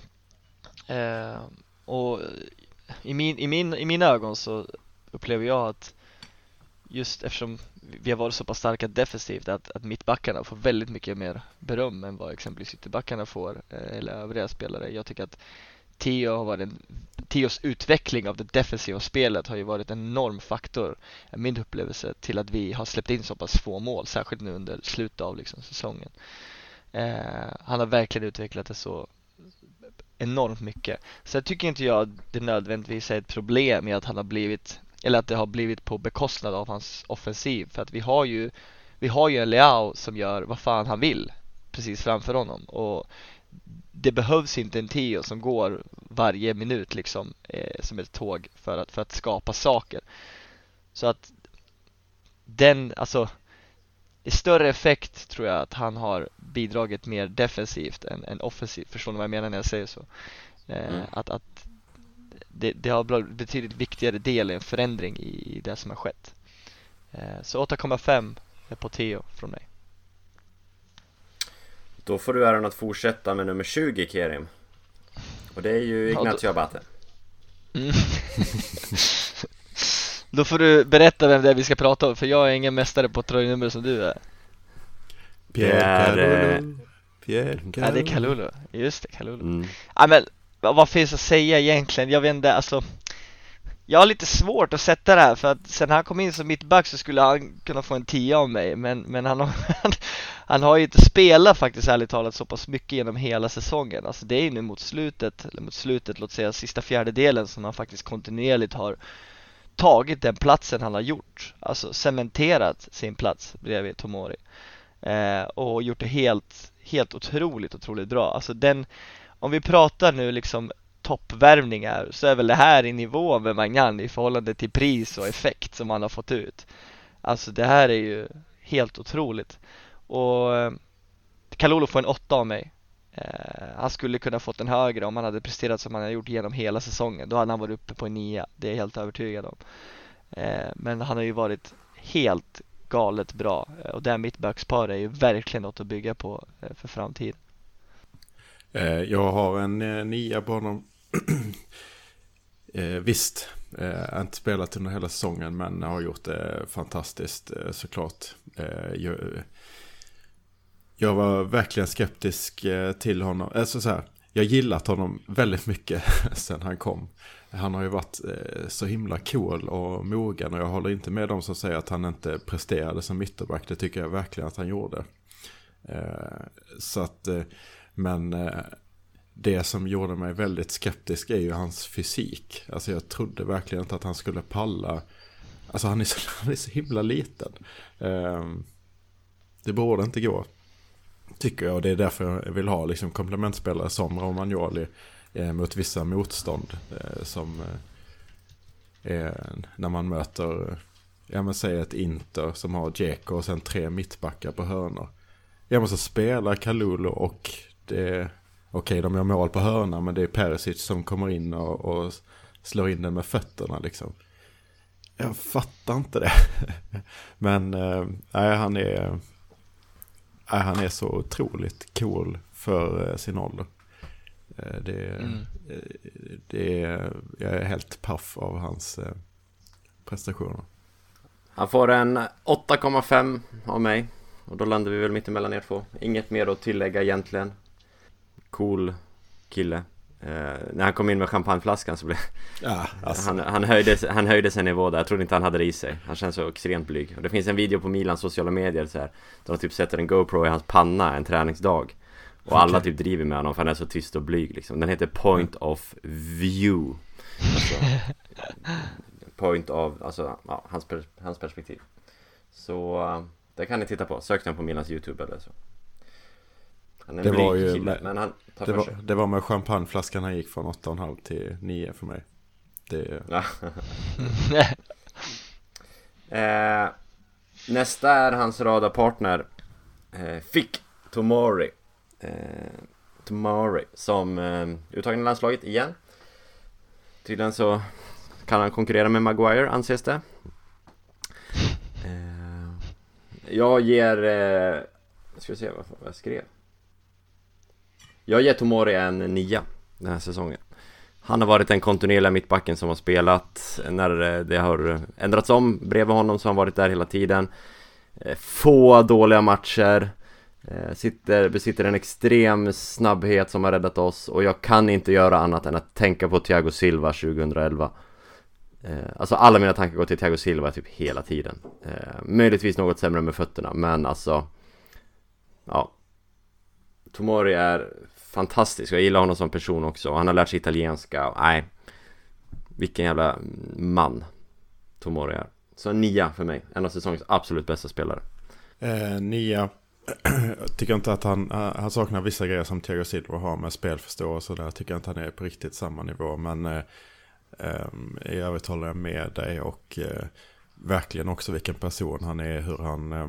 Speaker 2: Eh, och i, min, i, min, i mina ögon så upplever jag att just eftersom vi har varit så pass starka defensivt att, att mittbackarna får väldigt mycket mer beröm än vad exempelvis ytterbackarna får eh, eller övriga spelare. Jag tycker att Theo har varit en, Theos utveckling av det defensiva spelet har ju varit en enorm faktor, är min upplevelse, till att vi har släppt in så pass få mål, särskilt nu under slutet av liksom säsongen. Eh, han har verkligen utvecklat det så enormt mycket. Så jag tycker inte jag det nödvändigtvis är ett problem i att han har blivit, eller att det har blivit på bekostnad av hans offensiv. För att vi har ju, vi har ju en Leao som gör vad fan han vill precis framför honom. Och det behövs inte en Theo som går varje minut liksom eh, som ett tåg för att, för att skapa saker. Så att den, alltså i större effekt tror jag att han har bidragit mer defensivt än, än offensivt. Förstår ni vad jag menar när jag säger så? Eh,
Speaker 1: Mm.
Speaker 2: Att, att det, det har blivit betydligt viktigare del i en förändring i, i det som har skett. Eh, så 8,5 är på Theo från mig.
Speaker 1: Då får du äran att fortsätta med nummer 20 Kerim Och det är ju Ignacio Abate
Speaker 2: Mm. Då får du berätta vem det är vi ska prata om för jag är ingen mästare på tröjnummer som du är.
Speaker 3: Pierre
Speaker 1: är, eh.
Speaker 3: Pierre
Speaker 2: Ja det är Kalulu, just det Kalulu.
Speaker 1: mm.
Speaker 2: Ja men vad vad finns att säga egentligen? Jag vet inte, alltså jag har lite svårt att sätta det här för att sen han kom in som mittback så skulle han kunna få en 10 av mig men, men han, har, han, <laughs> han har ju inte spelat faktiskt ärligt talat så pass mycket genom hela säsongen. Alltså det är ju nu mot slutet, eller mot slutet, låt säga sista fjärdedelen som han faktiskt kontinuerligt har tagit den platsen han har gjort. Alltså cementerat sin plats bredvid Tomori. Eh, och gjort det helt, helt otroligt, otroligt bra. Alltså den om vi pratar nu liksom toppvärvningar så är väl det här i nivå med Magnan i förhållande till pris och effekt som han har fått ut. Alltså det här är ju helt otroligt. Och eh, Kalulu får en åtta av mig. Eh, han skulle kunna fått en högre om han hade presterat som han har gjort genom hela säsongen. Då hade han varit uppe på en nia, det är jag helt övertygad om. Eh, men han har ju varit helt galet bra eh, och det mittbackspar är ju verkligen något att bygga på eh, för framtiden.
Speaker 3: Eh, jag har en nia på honom. <clears throat> eh, visst, eh, inte spelat under hela säsongen men har gjort det fantastiskt eh, såklart. Eh, jag, jag var verkligen skeptisk eh, till honom. Alltså så här, jag gillat honom väldigt mycket <laughs> sen han kom. Han har ju varit eh, så himla cool och mogen och jag håller inte med dem som säger att han inte presterade som ytterback. Det tycker jag verkligen att han gjorde. Eh, så att, eh, men eh, det som gjorde mig väldigt skeptisk är ju hans fysik. Alltså jag trodde verkligen inte att han skulle palla. Alltså han är så, <laughs> han är så himla liten. Eh, det borde inte gå. Tycker jag och det är därför jag vill ha liksom komplementspelare som Romagnoli eh, mot vissa motstånd. Eh, som eh, när man möter, ja men säg ett Inter som har Dzeko och sen tre mittbackar på hörnor. Ja men så spelar Kalulu och det, okej de gör mål på hörna men det är Perisic som kommer in och, och slår in den med fötterna liksom. Jag fattar inte det. <laughs> men eh, nej, han är Nej, han är så otroligt cool för eh, sin ålder. Eh, Det,
Speaker 2: Mm.
Speaker 3: det är, jag är helt paff av hans prestationer.
Speaker 1: Han får en 8,5 av mig Och då landar vi väl mitt emellan er två Inget mer att tillägga egentligen Cool kille. Eh, När han kom in med champagneflaskan så blev
Speaker 3: Ja, <laughs> alltså,
Speaker 1: han, han, höjde, han höjde sin nivå där, jag trodde inte han hade det i sig. Han känns så extremt blyg. Och det finns en video på Milans sociala medier så här, Där de typ sätter en GoPro i hans panna en träningsdag. Och alla
Speaker 3: Okej.
Speaker 1: typ driver med honom för han är så tyst och blyg liksom. Den heter Point of View. Alltså, Point of, alltså ja, hans, hans perspektiv. Så eh, det kan ni titta på, sök den på Milans YouTube eller så Han är en
Speaker 3: Det var ju
Speaker 1: kille,
Speaker 3: med-
Speaker 1: men han tar
Speaker 3: det,
Speaker 1: för
Speaker 3: var, det var med champagneflaskan han gick från 8,5 till 9 för mig. Det. <laughs>
Speaker 1: Eh, nästa är hans radarpartner eh, Fick Tomori eh, Tomori som eh, uttagen i landslaget igen Tydligen så kan han konkurrera med Maguire anses det eh, Jag ger, eh, ska vi se vad, vad jag skrev jag ger Tomori en nia den här säsongen. Han har varit den kontinuerliga mittbacken som har spelat. När det har ändrats om bredvid honom så har han varit där hela tiden. Eh, få dåliga matcher. Eh, sitter, besitter en extrem snabbhet som har räddat oss. Och jag kan inte göra annat än att tänka på Thiago Silva 2011 eh, Alltså alla mina tankar går till Thiago Silva typ hela tiden. Möjligtvis något sämre med fötterna men alltså Ja. Tomori är fantastisk, jag gillar honom som person också Han har lärt sig italienska, nej Vilken jävla man Tomori är Så en nia för mig, en av säsongens absolut bästa spelare
Speaker 3: eh, nia, jag tycker inte att han, eh, han saknar vissa grejer som Thiago Silva har med spelförståelse där. Jag tycker inte han är på riktigt samma nivå. Men eh, eh, i övrigt håller jag med dig och eh, verkligen också vilken person han är, hur han... Eh,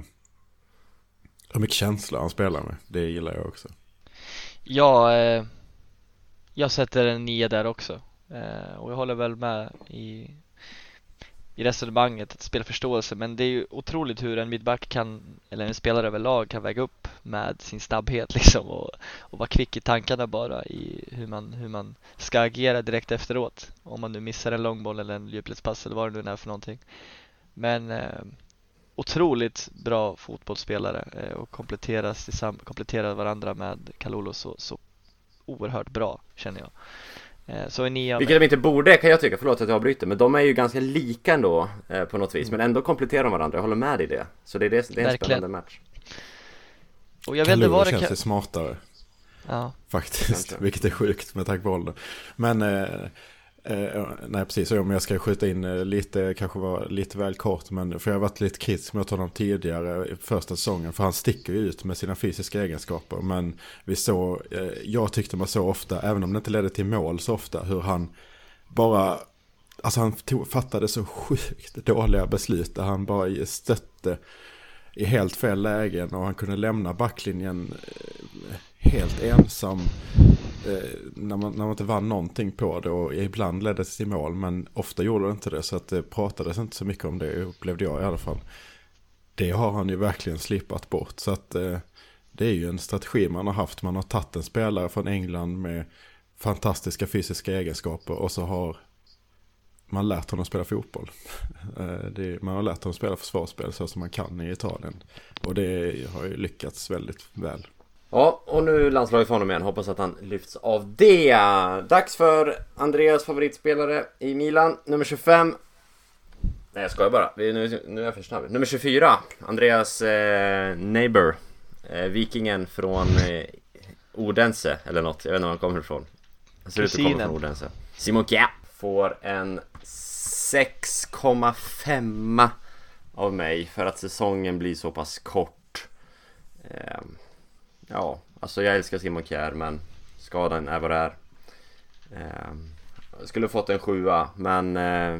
Speaker 3: hur mycket känsla han spelar med. Det gillar jag också.
Speaker 2: Ja, eh, jag sätter en nia där också. Eh, och jag håller väl med i, i resonemanget, att spelförståelse. Men det är ju otroligt hur en mittback kan, eller en spelare överlag kan väga upp med sin snabbhet <laughs> liksom och, och vara kvick i tankarna bara i hur man, hur man ska agera direkt efteråt. Om man nu missar en långboll eller en djupledspass eller vad det nu är för någonting. Men eh, otroligt bra fotbollsspelare eh, och kompletteras kompletterar varandra med Kalulu så, så oerhört bra känner jag. Eh, Så en nia
Speaker 1: Vilket de inte borde kan jag tycka, förlåt att jag avbryter Men de är ju ganska lika ändå eh, på något vis Men ändå kompletterar de varandra, jag håller med i det Så det är, det, det är en
Speaker 2: Verkligen.
Speaker 1: spännande match
Speaker 2: Och jag vet inte
Speaker 3: Kalulu
Speaker 2: vad det
Speaker 3: känns ju smartare.
Speaker 2: Ja,
Speaker 3: Faktiskt, vilket är sjukt med tanke på åldern. Men, eh, eh, nej precis, om jag ska skjuta in eh, lite, kanske var lite väl kort, men för jag har varit lite kritisk mot honom tidigare första säsongen, för han sticker ju ut med sina fysiska egenskaper. Men vi såg, eh, jag tyckte man så ofta, även om det inte ledde till mål så ofta, hur han bara, alltså han tog, fattade så sjukt <laughs> dåliga beslut där han bara stötte i helt fel lägen och han kunde lämna backlinjen eh, helt ensam eh, när man, när man inte vann någonting på det och ibland ledde det till mål men ofta gjorde det inte det så att det pratades inte så mycket om det upplevde jag i alla fall. Det har han ju verkligen slippat bort så att eh, det är ju en strategi man har haft. Man har tagit en spelare från England med fantastiska fysiska egenskaper och så har man lärt honom spela fotboll. <laughs> Eh, man har lärt honom spela försvarsspel så som man kan i Italien. Och det har ju lyckats väldigt väl.
Speaker 1: Ja, och nu landslaget för honom igen. Hoppas att han lyfts av det. Dags för Andreas favoritspelare i Milan, nummer 25. Nej, jag skojar bara. Nu, nu är jag för snabb. Nummer 24, Andreas eh, neighbor. Eh, vikingen från eh, Odense, eller något. Jag vet inte var han kommer ifrån. Han ser ut att komma från Odense. Simon Kjær får en 6,5 av mig för att säsongen blir så pass kort. Ehm, ja, alltså jag älskar Simon Kjær men skadan är vad det är. Jag skulle fått en sjua men eh,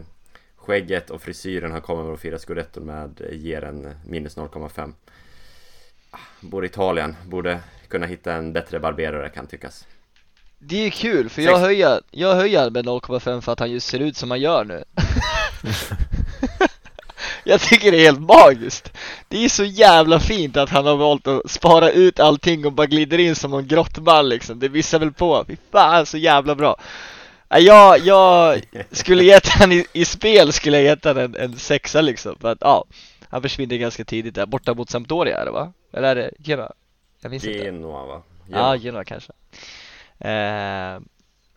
Speaker 1: skägget och frisyren han kommer att fira scudetton med eh, ger en minus 0,5. Ah, Bor i Italien, borde kunna hitta en bättre barberare kan tyckas.
Speaker 2: Det är ju kul för jag höjer, jag höjer med 0,5 för att han just ser ut som han gör nu <laughs> <laughs> Jag tycker det är helt magiskt Det är så jävla fint att han har valt att spara ut allting och bara glider in som en grottman liksom Det visar väl på, fy fan så jävla bra jag, jag skulle gett han i, i spel skulle jag gett han en, en sexa liksom för att ja Han försvinner ganska tidigt där, borta mot Sampdoria är det va? Eller är det Genoa? Jag minns inte
Speaker 1: Genoa va?
Speaker 2: Ja, Genoa kanske. Eh,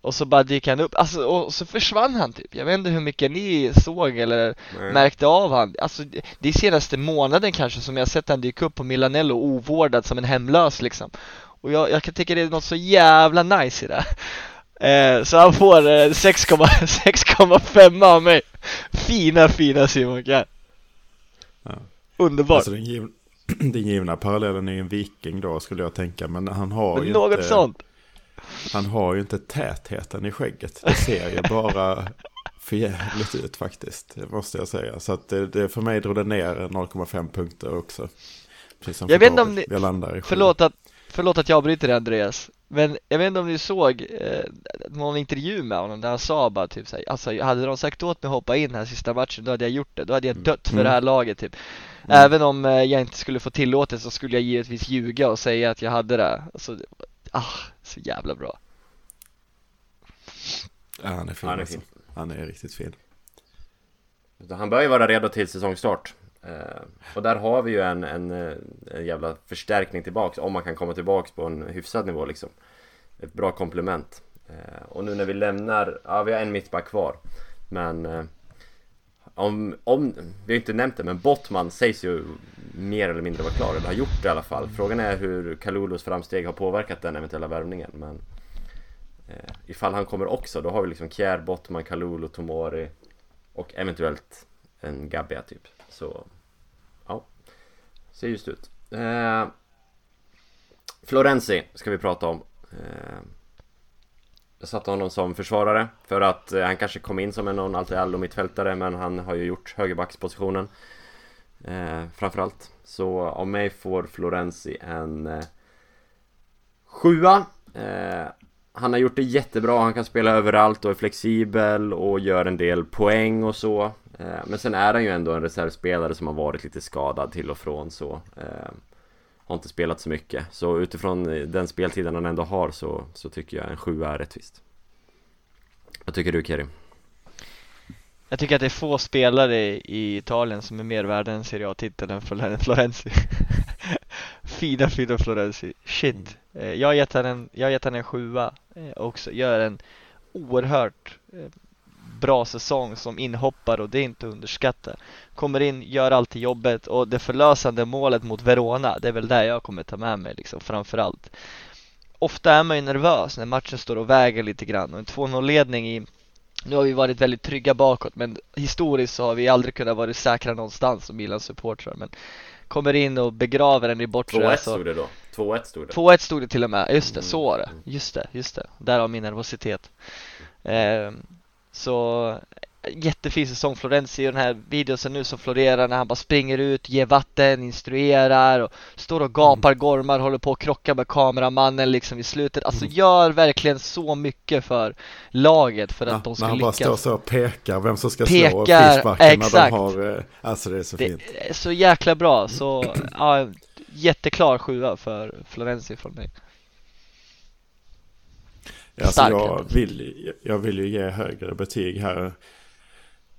Speaker 2: och så bara dyker han upp, alltså, och så försvann han typ. Jag vet inte hur mycket ni såg eller
Speaker 1: Nej.
Speaker 2: märkte av han. Alltså det är senaste månaden kanske som jag sett han dyka upp på Milanello ovårdad som en hemlös liksom. Och jag, jag kan tycka det är något så jävla nice i det. Eh, så han får eh, 6,- 6,5 <laughs> av mig. Fina, fina Simon Kjær.
Speaker 3: Ja.
Speaker 2: Underbart.
Speaker 3: Alltså den, giv, <clears throat> den givna parallellen är ju en viking då skulle jag tänka. Men han har ju
Speaker 2: Något
Speaker 3: inte,
Speaker 2: sånt.
Speaker 3: Han har ju inte tätheten i skägget. Det ser ju bara förjävligt ut faktiskt. Det måste jag säga. Så att det, det för mig drog det ner 0,5 punkter också. Precis som
Speaker 2: Jag vet inte om ni-
Speaker 3: Jag landar i.
Speaker 2: Förlåt att, förlåt att jag avbryter dig Andreas Men jag vet inte om ni såg eh, någon intervju med honom där han sa bara typ såhär Alltså hade de sagt åt mig att hoppa in här sista matchen då hade jag gjort det Då hade jag dött för
Speaker 3: Mm.
Speaker 2: det här laget typ
Speaker 3: Mm.
Speaker 2: Även om eh, jag inte skulle få tillåtelse så skulle jag givetvis ljuga och säga att jag hade det alltså, ah, så jävla bra
Speaker 3: Ja, han är fin.
Speaker 1: Han är
Speaker 3: alltså.
Speaker 1: fin.
Speaker 3: Han är riktigt fin.
Speaker 1: Han bör ju vara redo till säsongstart. Eh, och där har vi ju en, en, eh, en jävla förstärkning tillbaks om man kan komma tillbaks på en hyfsad nivå liksom. Ett bra komplement. Eh, och nu när vi lämnar, ja vi har en mittback kvar. Men om, om, vi har inte nämnt det, men Bottman sägs ju mer eller mindre vara klar, eller har gjort det i alla fall. Frågan är hur Kalulos framsteg har påverkat den eventuella värvningen. Men eh, ifall han kommer också, då har vi liksom Kjär, Bottman, Kalulu, Tomori och eventuellt en Gabbia typ. Så ja, ser just ut. Eh, Florenzi ska vi prata om. Eh, jag satte honom som försvarare för att eh, han kanske kom in som en någon allt allo mittfältare men han har ju gjort högerbackspositionen eh, framförallt. Så av mig får Florenzi en eh, sjua. Eh, han har gjort det jättebra, han kan spela överallt och är flexibel och gör en del poäng och så. Eh, men sen är han ju ändå en reservspelare som har varit lite skadad till och från så. Eh, har inte spelat så mycket. Så utifrån eh, den speltiden han ändå har så, så tycker jag en sjua är rättvist. Vad tycker du Kerim?
Speaker 2: Jag tycker att det är få spelare i Italien som är mer värda än Serie A-titeln än Flor- Florenzi. <laughs> Fina fina Florenzi, shit. Eh, Jag har gett han en, jag har gett en sjua eh, också, gör en oerhört eh, bra säsong som inhoppare och det är inte att underskatta. Kommer in, gör alltid jobbet och det förlösande målet mot Verona, det är väl där jag kommer ta med mig liksom framförallt. Ofta är man ju nervös när matchen står och väger lite grann och en 2-0 ledning i nu har vi varit väldigt trygga bakåt men historiskt så har vi aldrig kunnat vara säkra någonstans som Milans supportrar men kommer in och begraver den i bortre
Speaker 1: 2-1
Speaker 2: alltså,
Speaker 1: stod det då. 2-1 stod det.
Speaker 2: 2-1 stod det till och med, just det,
Speaker 1: Mm.
Speaker 2: så var det, just det, just det, därav min nervositet Ehm, Så jättefin säsong Florenzi och den här videosen nu som florerar när han bara springer ut, ger vatten, instruerar och står och gapar, gormar, håller på att krocka med kameramannen liksom i slutet. Alltså gör verkligen så mycket för laget för att
Speaker 3: Ja,
Speaker 2: de
Speaker 3: när
Speaker 2: ska
Speaker 3: han bara står
Speaker 2: lyckas.
Speaker 3: så och pekar vem som ska slå
Speaker 2: Pekar,
Speaker 3: frisparken när de har, eh, alltså det är så
Speaker 2: Det
Speaker 3: fint.
Speaker 2: är så jäkla bra så ja, jätteklar sjua för Florenzi från mig.
Speaker 3: Alltså jag, vill, jag vill ju ge högre betyg här.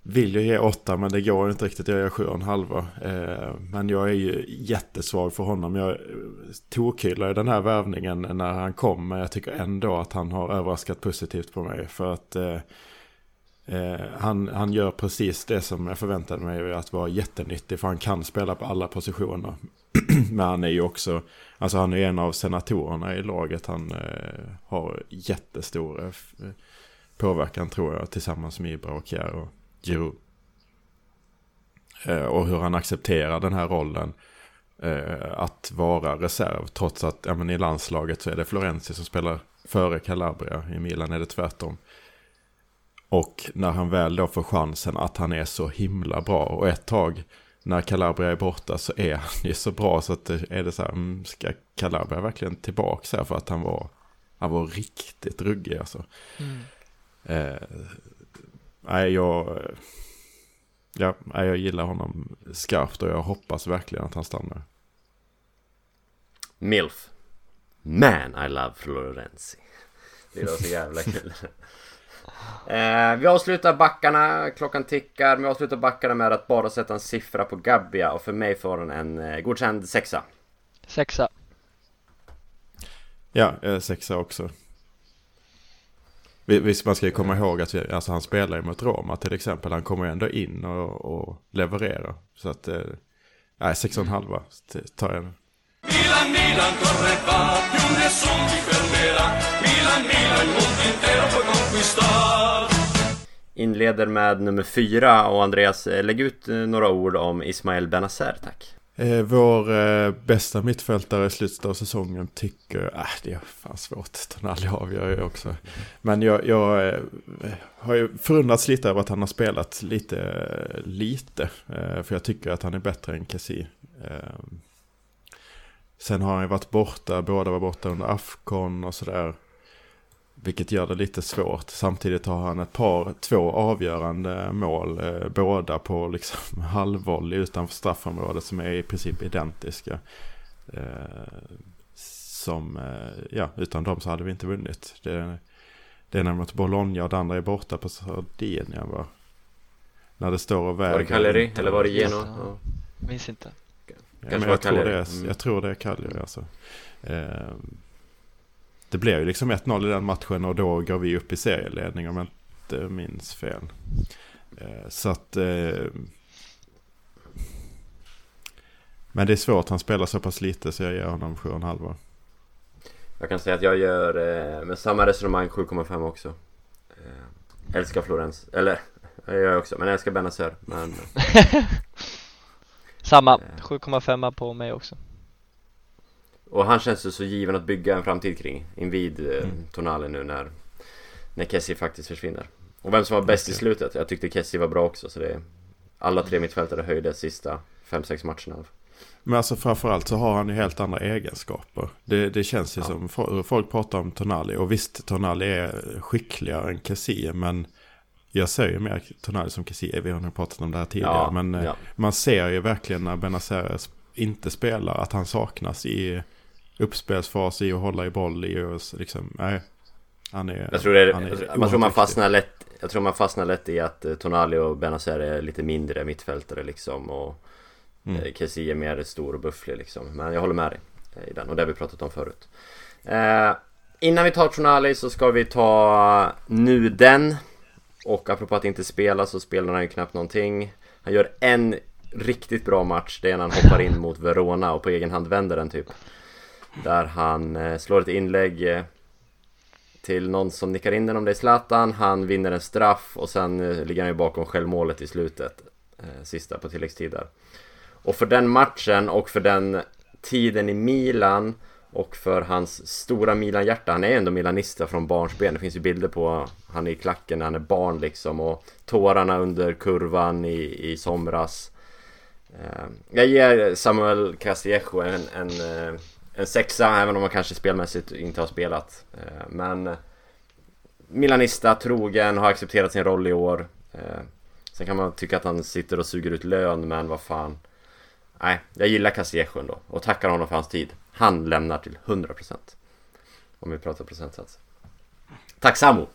Speaker 3: Vill ju ge åtta men det går inte riktigt. Jag gör sju och en halva. Eh, men jag är ju jättesvag för honom. Jag tokhyllar den här värvningen när han kom. Men jag tycker ändå att han har överraskat positivt på mig. För att eh, eh, han, han gör precis det som jag förväntade mig att vara jättenyttig. För han kan spela på alla positioner. <clears throat> men han är ju också Alltså han är en av senatorerna i laget. Han eh, har jättestor eh, påverkan tror jag tillsammans med Ibra och Kjär Giroud. Eh, och hur han accepterar den här rollen. Eh, att vara reserv. Trots att ja, men i landslaget så är det Florenzi som spelar före Calabria. I Milan är det tvärtom. Och när han väl då får chansen att han är så himla bra. Och ett tag när Calabria är borta så är han ju så bra så att det är det så här, mm, ska Calabria verkligen tillbaka här för att han var, han var riktigt ruggig alltså. Eh, nej, jag, ja, nej, jag gillar honom skarpt och jag hoppas verkligen att han stannar.
Speaker 1: Milf. Man I love Florenzi. Det så jävla kul. <laughs> Eh, vi avslutar backarna, klockan tickar. Men vi avslutar backarna med att bara sätta en siffra på Gabbia och för mig får den en eh, godkänd sexa.
Speaker 2: Sexa.
Speaker 3: Ja, eh, sexa också. Vi- Visst, man ska ju komma ihåg att vi, alltså han spelar ju mot Roma till exempel. Han kommer ju ändå in och, och levererar. Så att, eh, nej, sex och en halva t- tar jag.
Speaker 4: Milan, Milan corre va, più nessun ti fermerà. Milan, Milan, il mondo intero puoi conquistar.
Speaker 1: Inleder med nummer fyra och Andreas, eh, lägg ut eh, några ord om Ismael Benazer tack.
Speaker 3: Eh, vår eh, bästa mittfältare i slutet av säsongen tycker, äh, det är fan svårt, Tonali avgör ju också. Men jag, jag eh, har ju förundrats lite över att han har spelat lite, eh, lite. Eh, för jag tycker att han är bättre än Kessie. Eh, sen har han ju varit borta, båda var borta under Afcon och sådär. Vilket gör det lite svårt. Samtidigt har han ett par, två avgörande mål. Eh, båda på liksom <laughs> halvvolley utanför straffområdet som är i princip identiska. Eh, som, eh, ja, utan dem så hade vi inte vunnit. Det, det är när mot Bologna och det andra är borta på Sardinien va? När det står och väger.
Speaker 1: Var det Cagliari eller var det Genoa? Ja.
Speaker 2: Minns inte.
Speaker 3: Ja,
Speaker 1: Kanske
Speaker 3: men
Speaker 1: var
Speaker 3: jag, tror det
Speaker 1: Mm.
Speaker 3: jag tror det är Cagliari alltså. Eh, det blev ju liksom 1-0 i den matchen och då går vi upp i serieledning om jag inte minns fel. Eh, så att... Eh, men det är svårt, han spelar så pass lite så jag ger honom 7,5.
Speaker 1: Jag kan säga att jag gör eh, med samma resonemang 7,5 också. Älskar Florens, eller <laughs> jag gör jag också, men jag älskar Benazer. Men <laughs>
Speaker 2: Samma,
Speaker 1: Eh.
Speaker 2: 7,5 på mig också.
Speaker 1: Och han känns ju så given att bygga en framtid kring invid eh,
Speaker 3: Mm.
Speaker 1: Tonali nu när När Kessie faktiskt försvinner Och vem som var bäst i slutet? Jag tyckte Kessie var bra också så det Alla tre mittfältare höjde sista 5-6 matcherna
Speaker 3: Men alltså framförallt så har han ju helt andra egenskaper. Det, det känns ju
Speaker 1: Ja.
Speaker 3: som, fo- folk pratar om Tonali och visst Tonali är skickligare än Kessie men jag ser ju mer Tonali som Kessie, vi har nog pratat om det här tidigare.
Speaker 1: Ja,
Speaker 3: men eh,
Speaker 1: ja.
Speaker 3: man ser ju verkligen när Benazer inte spelar att han saknas i uppspelsfas, i att hålla i boll, i och liksom, nej. Han är,
Speaker 1: Jag tror, det är,
Speaker 3: han är
Speaker 1: jag tror, man,
Speaker 3: oerhört
Speaker 1: tror man
Speaker 3: viktig.
Speaker 1: fastnar lätt Jag tror man fastnar lätt i att eh, Tonali och Benazer är lite mindre mittfältare liksom och
Speaker 3: Mm.
Speaker 1: mm. Kessie är mer stor och bufflig liksom Men jag håller med dig eh, i den och det har vi pratat om förut eh, Innan vi tar Tonali så ska vi ta Nuden Och apropå att inte spela så spelar han ju knappt någonting Han gör en riktigt bra match Det är när han hoppar in mot Verona och på egen hand vänder den typ där han eh, slår ett inlägg eh, till någon som nickar in den om det är Zlatan Han vinner en straff och sen eh, ligger han ju bakom självmålet i slutet Sista på tilläggstid där Och för den matchen och för den tiden i Milan Och för hans stora Milan-hjärta, han är ju ändå milanista från barnsben. Det finns ju bilder på han i klacken när han är barn liksom. Och tårarna under kurvan i, i somras. Jag ger Samuel Castillejo en, en, en sexa, även om man kanske spelmässigt inte har spelat. Eh, men eh, Milanista, trogen, har accepterat sin roll i år. Sen kan man tycka att han sitter och suger ut lön, men vad fan. Nej, jag gillar Castillejo ändå och tackar honom för hans tid. Han lämnar till 100% Om vi pratar procentsats Tack Samu!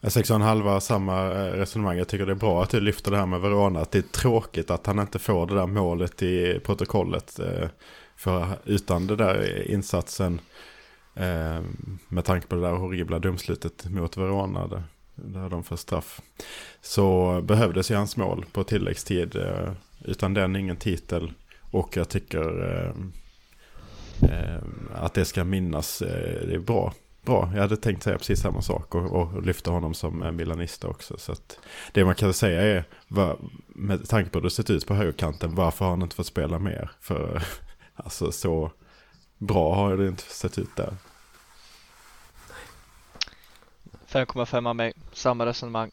Speaker 3: 6,5 samma resonemang. Jag tycker det är bra att du lyfter det här med Verona. Att det är tråkigt att han inte får det där målet i protokollet. För utan det där insatsen eh, med tanke på det där horribla domslutet mot Verona. Där de får straff. Så behövdes ju hans mål på tilläggstid. Eh, utan den ingen titel. Och jag tycker eh, eh, att det ska minnas, eh, det är bra. Bra, jag hade tänkt säga precis samma sak och, och lyfta honom som milanista också. Så att det man kan säga är, var, med tanke på hur det sett ut på högerkanten, varför har han inte fått spela mer? För alltså så bra har det inte sett ut där.
Speaker 2: 5,5 av mig, samma resonemang.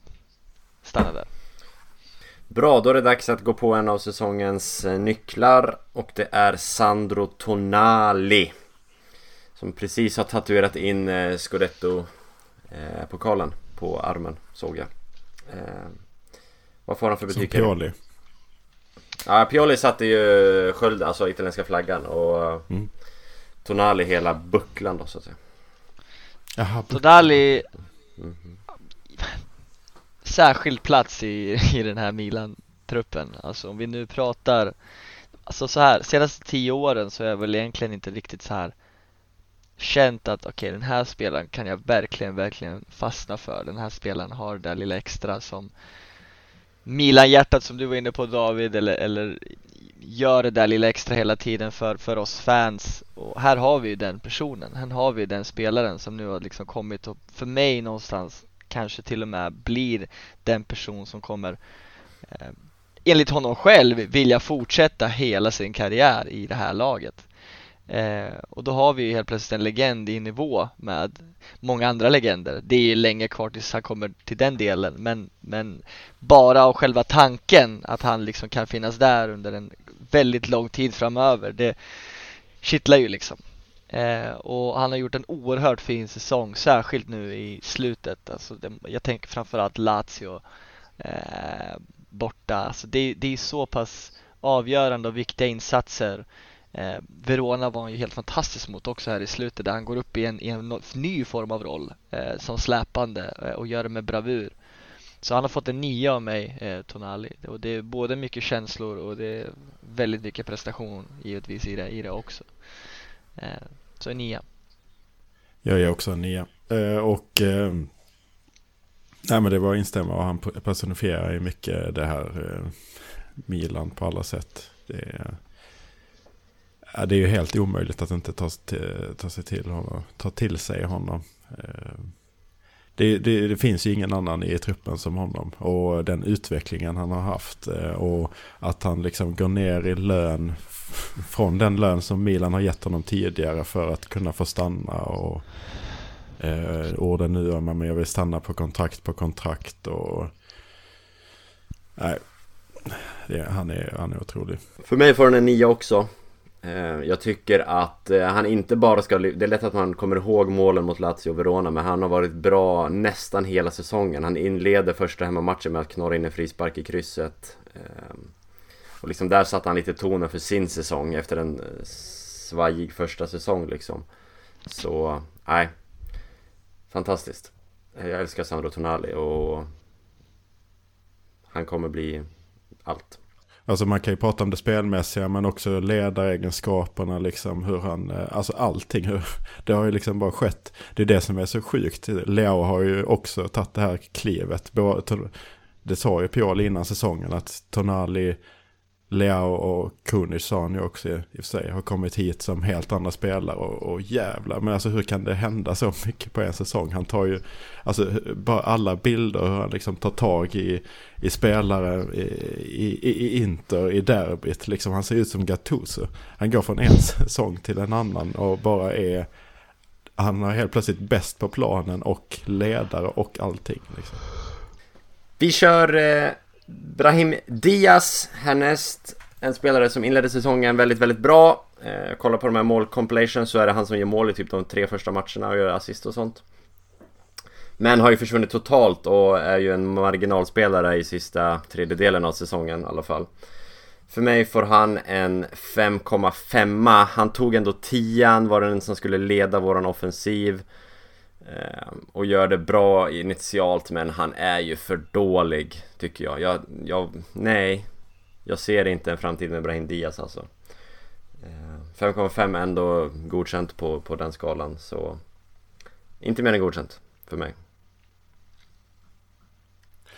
Speaker 2: Stanna där.
Speaker 1: Bra, då är det dags att gå på en av säsongens eh, nycklar och det är Sandro Tonali Som precis har tatuerat in eh, Scudetto-pokalen på armen, såg jag Vad får han för betyg?
Speaker 3: Som Pioli
Speaker 1: Ja, Pioli satte ju sköld, alltså italienska flaggan och mm. Tonali hela bucklan då så att säga
Speaker 2: Jaha, Tonali mm -hmm särskild plats i, i den här Milan-truppen. Alltså om vi nu pratar, alltså så här, senaste tio åren så är jag väl egentligen inte riktigt så här känt att okej okay, den här spelaren kan jag verkligen, verkligen fastna för. Den här spelaren har det där lilla extra som Milan-hjärtat som du var inne på David eller, eller gör det där lilla extra hela tiden för, för oss fans och här har vi ju den personen, här har vi den spelaren som nu har liksom kommit och för mig någonstans kanske till och med blir den person som kommer eh, enligt honom själv vilja fortsätta hela sin karriär i det här laget. Eh, och då har vi ju helt plötsligt en legend i nivå med många andra legender. Det är ju länge kvar tills han kommer till den delen men, men bara av själva tanken att han liksom kan finnas där under en väldigt lång tid framöver det kittlar ju liksom. Eh, och han har gjort en oerhört fin säsong, särskilt nu i slutet. Alltså det, jag tänker framförallt Lazio eh, borta. Alltså det, det är så pass avgörande och viktiga insatser. Eh, Verona var han ju helt fantastisk mot också här i slutet där han går upp i en, i en ny form av roll eh, som släpande eh, och gör det med bravur. Så han har fått en nia av mig, eh, Tonali. Och det är både mycket känslor och det är väldigt mycket prestation givetvis i det, i det också. Eh, så en nia.
Speaker 3: Jag är också en nia. Eh, och eh, nej, men det var att instämma och han personifierar ju mycket det här eh, Milan på alla sätt. Det är, det är ju helt omöjligt att inte ta, ta, sig till honom, ta till sig honom. Eh, det, det, det, finns ju ingen annan i truppen som honom. Och den utvecklingen han har haft. Eh, och att han liksom går ner i lön från den lön som Milan har gett honom tidigare för att kunna få stanna. Och eh, orden nu om att jag vill stanna på kontrakt på kontrakt. Och, nej, det, han, är, han är otrolig.
Speaker 1: För mig får den en nia också. Eh, jag tycker att eh, han inte bara ska... Det är lätt att man kommer ihåg målen mot Lazio och Verona men han har varit bra nästan hela säsongen. Han inleder första hemmamatchen med att knorra in en frispark i krysset. Ehm, och liksom där satte han lite tonen för sin säsong efter en eh, svajig första säsong liksom. Så, nej. Fantastiskt. Jag älskar Sandro Tonali och han kommer bli allt.
Speaker 3: Alltså man kan ju prata om det spelmässiga men också ledaregenskaperna liksom hur han, eh, alltså allting. Hur, det har ju liksom bara skett. Det är det som är så sjukt. Leo har ju också tagit det här klivet. Det sa ju Pioli innan säsongen att Tonali Leao och Kunic sa han ju också i och för sig har kommit hit som helt andra spelare och, och jävlar. Men alltså hur kan det hända så mycket på en säsong? Han tar ju, alltså bara alla bilder hur han liksom tar tag i, i spelare i, i, i Inter, i derbyt. Liksom han ser ut som Gattuso. Han går från en <laughs> säsong till en annan och bara är, han är helt plötsligt bäst på planen och ledare och allting. Liksom.
Speaker 1: Vi kör eh, Brahim Diaz härnäst. En spelare som inledde säsongen väldigt, väldigt bra. Eh, kolla på de här målcompilations så är det han som gör mål i typ de tre första matcherna och gör assist och sånt. Men har ju försvunnit totalt och är ju en marginalspelare i sista tredjedelen av säsongen i alla fall. För mig får han en 5,5. Han tog ändå 10 var den som skulle leda våran offensiv. Eh, och gör det bra initialt men han är ju för dålig tycker jag. jag, jag nej, jag ser inte en framtid med Brahim Diaz alltså. Ehm, 5,5 är ändå godkänt på, på den skalan så inte mer än godkänt för mig.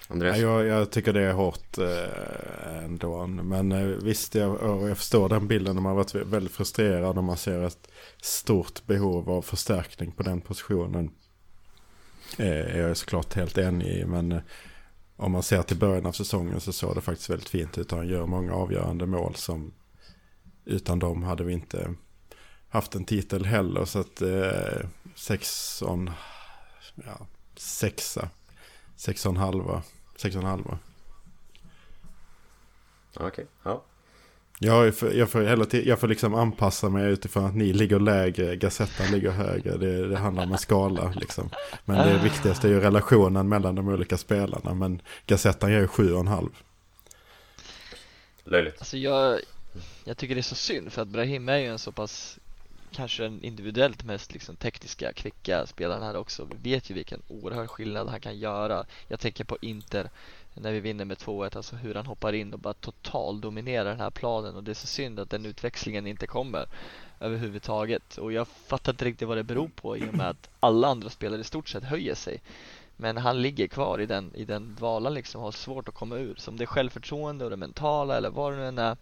Speaker 3: Andreas? Jag, jag tycker det är hårt eh, ändå. Men eh, visst, jag, jag förstår den bilden när man har varit väldigt frustrerad och man ser ett stort behov av förstärkning på den positionen. Eh, är såklart helt enig i. Men eh, om man ser till början av säsongen så såg det faktiskt väldigt fint ut. Han gör många avgörande mål som utan dem hade vi inte haft en titel heller. Så att eh, sex och en, ja, sexa, sex och en halva, sex och en halva.
Speaker 1: Okej, okay. ja.
Speaker 3: Jag får, jag, får hela tiden, jag får liksom anpassa mig utifrån att ni ligger lägre, Gazettan ligger högre. Det, det handlar om en skala liksom. Men det viktigaste är ju relationen mellan de olika spelarna. Men Gazettan ger ju sju och en halv.
Speaker 1: Löjligt.
Speaker 2: Alltså jag, jag tycker det är så synd för att Brahim är ju en så pass kanske den individuellt mest liksom tekniska, kvicka spelaren här också. Vi vet ju vilken oerhörd skillnad han kan göra. Jag tänker på Inter när vi vinner med 2-1, alltså hur han hoppar in och bara total dominerar den här planen och det är så synd att den utväxlingen inte kommer överhuvudtaget och jag fattar inte riktigt vad det beror på i och med att alla andra spelare i stort sett höjer sig. Men han ligger kvar i den, i den dvalan liksom, har svårt att komma ur. Så om det är självförtroende och det mentala eller vad det nu än är.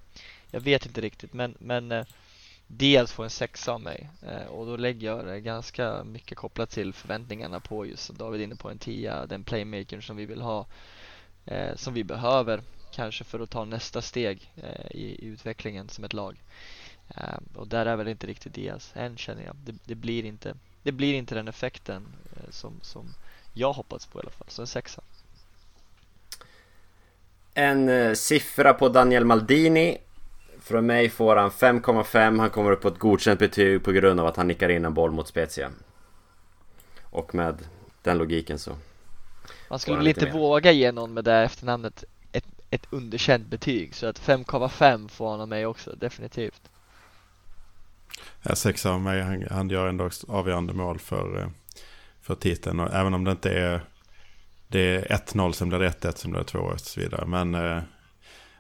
Speaker 2: Jag vet inte riktigt men, men eh, dels får en sexa av mig eh, och då lägger jag det ganska mycket kopplat till förväntningarna på just som David är inne på en tia, den playmaker som vi vill ha eh, som vi behöver kanske för att ta nästa steg eh, i, i, utvecklingen som ett lag. Eh, och där är väl inte riktigt Diaz än känner jag. Det, det, blir, inte, det blir inte den effekten eh, som, som jag hoppats på i alla fall. Så en sexa.
Speaker 1: En eh, siffra på Daniel Maldini. Från mig får han 5,5. Han kommer upp på ett godkänt betyg på grund av att han nickar in en boll mot Spezia. Och med den logiken så
Speaker 2: man skulle väl inte våga ge någon med det efternamnet ett, ett underkänt betyg så att 5,5 får han av mig också, definitivt.
Speaker 3: Ja, sex av mig, han, han gör ändå avgörande mål för, eh, för titeln. Och även om det inte är det är 1-0 som blir 1-1 som blir 2 och så vidare. Men eh,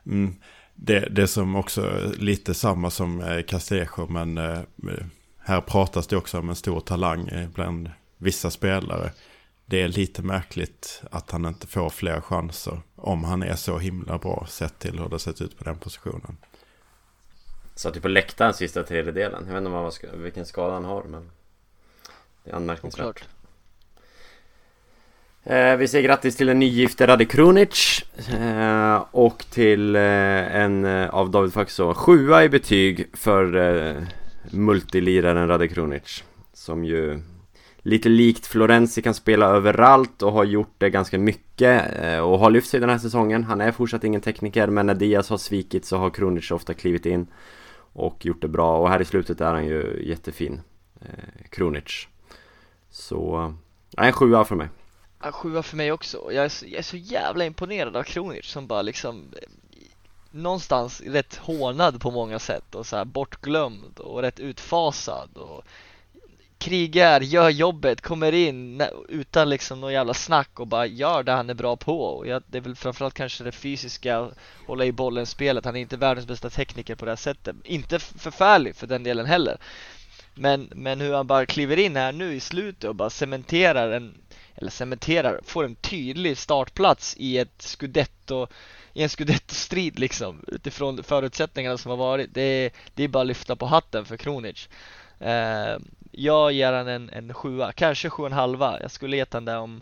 Speaker 3: mm, det, det som också lite samma som eh, Castillejo men eh, här pratas det också om en stor talang bland vissa spelare det är lite märkligt att han inte får fler chanser om han är så himla bra sett till hur det sett ut på den positionen.
Speaker 1: Satt ju på läktaren sista tredjedelen. Jag vet inte vad vilken skada han har men det är anmärkningsvärt. Eh, vi säger grattis till den nygifte Rade Krunic eh, och till eh, en eh, av David Faxå sjua i betyg för eh, multiliraren Rade Krunic som ju lite likt Florenzi kan spela överallt och har gjort det ganska mycket eh, och har lyft sig den här säsongen. Han är fortsatt ingen tekniker men när Diaz har svikit så har Krunic ofta klivit in och gjort det bra och här i slutet är han ju jättefin. Eh, Krunic. Så, nej, en sjua för mig.
Speaker 2: En sjua för mig också. Jag är, så, jag är så jävla imponerad av Kronich som bara liksom eh, någonstans rätt hånad på många sätt och så här bortglömd och rätt utfasad och krigar, gör jobbet, kommer in utan liksom någon jävla snack och bara gör det han är bra på. Och jag, det är väl framförallt kanske det fysiska, hålla i bollen spelet. Han är inte världens bästa tekniker på det här sättet. Inte förfärlig för den delen heller. Men, men hur han bara kliver in här nu i slutet och bara cementerar en, eller cementerar, får en tydlig startplats i ett scudetto i en scudetto-strid liksom utifrån förutsättningarna som har varit. Det är, det är bara att lyfta på hatten för Kronic. Eh, jag ger han en, en sjua, kanske sju och en halva. Jag skulle gett han det om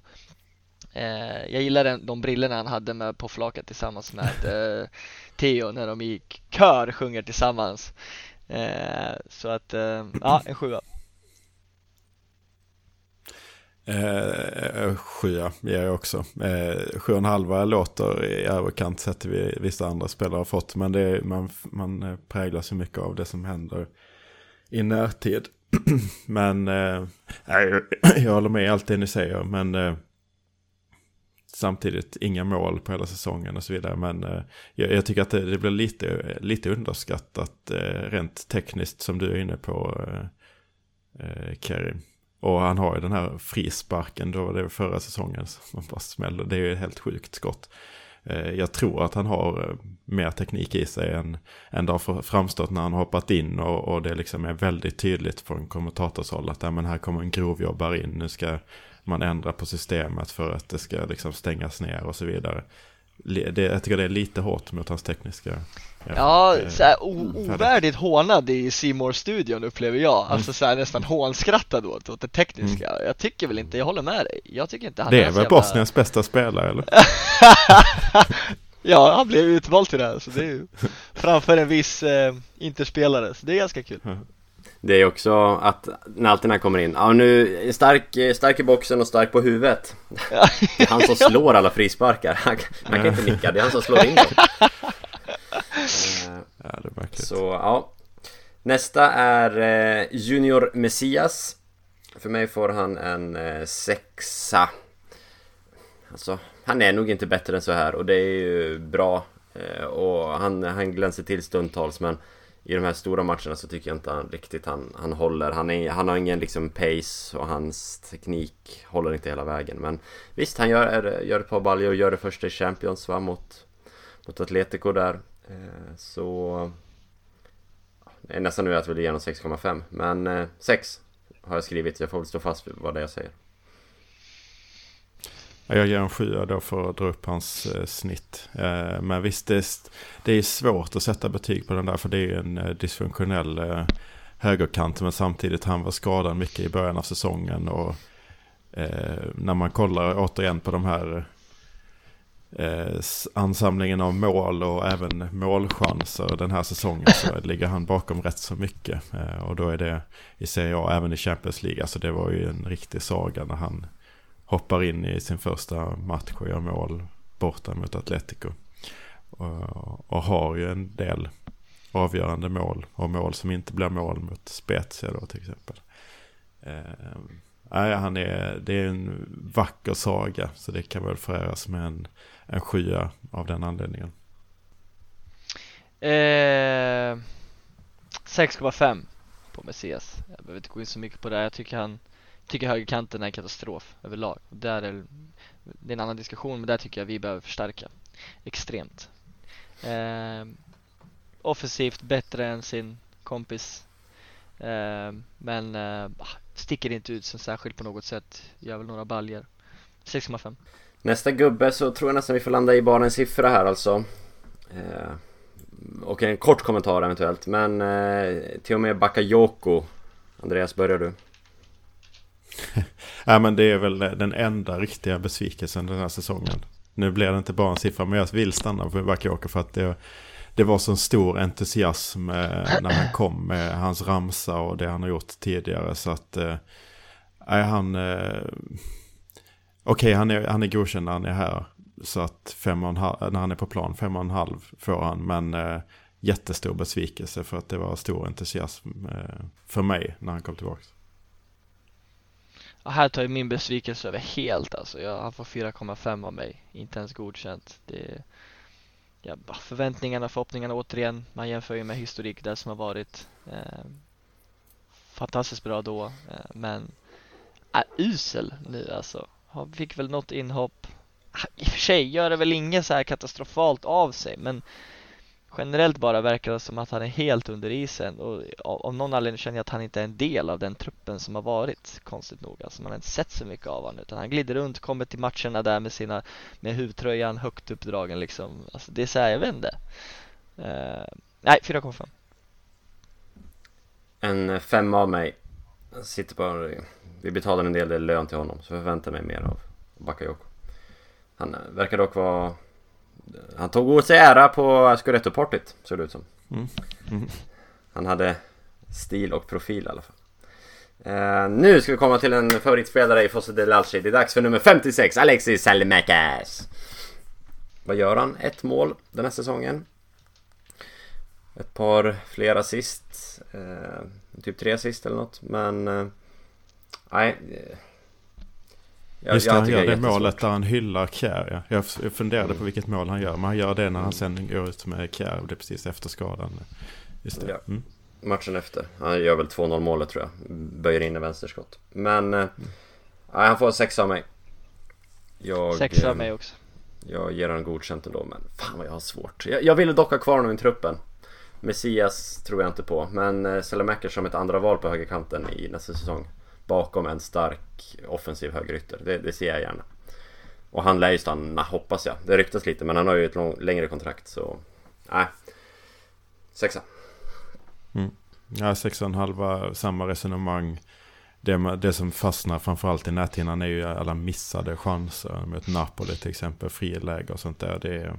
Speaker 2: eh, jag gillar den, de brillorna han hade med på flaket tillsammans med <laughs> eh, Theo när de i kör sjunger tillsammans. Eh, så att, eh, ja, en sjua.
Speaker 3: Eh, eh sjua ger jag också. Eh, sju och en halva låter i överkant sett till vissa andra spelare har fått. Men det är, man, man eh, präglas ju mycket av det som händer i närtid. <clears throat> men eh, <clears throat> jag håller med i allt det ni säger. Men eh, samtidigt inga mål på hela säsongen och så vidare. Men eh, jag, jag, tycker att det, det, blir lite, lite underskattat eh, rent tekniskt som du är inne på, eh, eh och han har ju den här frisparken, då var det förra säsongen som bara smäller. Det är ju ett helt sjukt skott. Eh, jag tror att han har eh, mer teknik i sig än, än det har framstått när han har hoppat in och, och det liksom är väldigt tydligt från kommentatorshåll att ja, men här kommer en grovjobbare in, nu ska man ändra på systemet för att det ska liksom stängas ner och så vidare. Det, jag tycker det är lite hårt mot hans tekniska
Speaker 2: Ja, eh, så här, ovärdigt hånad i simor studion upplever jag. Mm. Alltså så här, nästan hånskrattad åt, åt det tekniska. Mm. Jag tycker väl inte, jag håller med dig. Jag tycker inte han
Speaker 3: Det är, är väl jävla... Bosniens bästa spelare eller? <laughs>
Speaker 2: ja, han blev utvald till det här så det är ju <laughs> framför en viss eh, interspelare, så det är ganska kul.
Speaker 1: Det är också att när han kommer in, ja nu stark, stark i boxen och stark på huvudet. <laughs> Det är han som slår alla frisparkar. Han, man kan inte nicka, det är han som slår in dem. <laughs>
Speaker 3: Ja, det är märkligt.
Speaker 1: Så, ja. Nästa är eh, Junior Messias. För mig får han en eh, sexa. Alltså, han är nog inte bättre än så här och det är ju bra. Eh, och han, han glänser till stundtals men i de här stora matcherna så tycker jag inte han riktigt han, han håller. Han, är, han har ingen liksom pace och hans teknik håller inte hela vägen. Men visst, han gör, gör ett par baljor och gör det första i Champions va, mot, mot Atletico där. Eh, så... Det är nästan nu att jag vill ge honom 6,5 men eh, 6 har jag skrivit jag får väl stå fast vid vad det jag säger.
Speaker 3: Jag ger en 7 då för att dra upp hans eh, snitt. Eh, men visst, det är, svårt att sätta betyg på den där för det är en eh, dysfunktionell eh, högerkant. Men samtidigt han var skadad mycket i början av säsongen. Och när man kollar återigen på de här ansamlingen av mål och även målchanser den här säsongen så <laughs> ligger han bakom rätt så mycket. Och då är det i Serie A, även i Champions League, alltså det var ju en riktig saga när han hoppar in i sin första match och gör mål borta mot Atletico. Och, och har ju en del avgörande mål och mål som inte blir mål mot Spezia då till exempel. Eh, nej, han är, det är en vacker saga så det kan väl föräras med en en skya av den anledningen?
Speaker 2: Eh, 6,5 på Messias. Jag behöver inte gå in så mycket på det. Jag tycker han tycker högerkanten är en katastrof överlag. Och där är, det är en annan diskussion, men där tycker jag vi behöver förstärka extremt. Eh, offensivt bättre än sin kompis. Eh, men eh, ah, sticker inte ut som särskilt på något sätt. Gör väl några baljer. 6,5.
Speaker 1: Nästa gubbe så tror jag nästan vi får landa i bara en siffra här alltså eh, Och en kort kommentar eventuellt men eh, till och med Bakayoko Andreas, börjar du? <laughs>
Speaker 3: Nej men det är väl den enda riktiga besvikelsen den här säsongen Nu blir det inte bara en siffra men jag vill stanna för Bakayoko för att det det var så stor entusiasm eh, när han kom med hans ramsa och det han har gjort tidigare så att eh, nej han eh, Okej, okay, han, är, han är godkänd när han är här. Så att fem och en halv, när han är på plan, fem och en halv får han. Men eh, jättestor besvikelse för att det var stor entusiasm eh, för mig när han kom tillbaka.
Speaker 2: Ja, här tar ju min besvikelse över helt alltså. Jag, han får 4,5 av mig. Inte ens godkänt. Det, ja, förväntningarna, förhoppningarna återigen. Man jämför ju med historik där som har varit. Eh, fantastiskt bra då. Eh, men är usel nu alltså. Han fick väl något inhopp. Ah, I och för sig gör det väl inget så här katastrofalt av sig men generellt bara verkar det som att han är helt under isen och av någon anledning känner jag att han inte är en del av den truppen som har varit konstigt nog. Alltså man har inte sett så mycket av honom utan han glider runt, kommer till matcherna där med sina med huvtröjan högt uppdragen liksom. Alltså det är så här, jag vet inte. Eh, nej, 4,5.
Speaker 1: En eh, femma av mig. Jag sitter på, vi betalar en del lön till honom så jag förväntar mig mer av Bakayoko. Han eh, verkar dock vara... Han tog åt sig ära på Scudetto-partyt, såg det ut som.
Speaker 3: Mm. Mm.
Speaker 1: Han hade stil och profil i alla fall. Eh, nu ska vi komma till en favoritspelare i Fosse del Alci. Det är dags för nummer 56, Alexis Salimäkas. Vad gör han? Ett mål den här säsongen. Ett par fler assist. Eh, typ tre assist eller något. Men... Eh, nej. Jag-
Speaker 3: Just det,
Speaker 1: jag
Speaker 3: han gör det målet där han hyllar Kjär. Ja. Jag funderade
Speaker 1: Mm.
Speaker 3: på vilket mål han gör. Men han gör det när han sen går ut med Kjär. Det är precis efter skadan. Just det.
Speaker 1: Ja.
Speaker 3: Mm.
Speaker 1: Matchen efter. Han gör väl 2-0 målet tror jag. Böjer in i vänsterskott. Men... Eh, nej, han får en sexa av mig. Jag,
Speaker 2: Sex
Speaker 1: eh,
Speaker 2: av mig också.
Speaker 1: Jag ger honom godkänt ändå, men fan vad jag har svårt. Jag, jag ville dock ha kvar honom i truppen. Messias tror jag inte på, men eh, Selemakers som ett andra val på högerkanten i nästa säsong. Bakom en stark offensiv högerytter, det, det ser jag gärna. Och han lär ju stanna, hoppas jag. Det ryktas lite, men han har ju ett lång, längre kontrakt så... Nej. Sexa.
Speaker 3: Ja, sex och en halva, samma resonemang. Det, det som fastnar framförallt i näthinnan är ju alla missade chanser. Mot Napoli till exempel, friläge och sånt där. Det,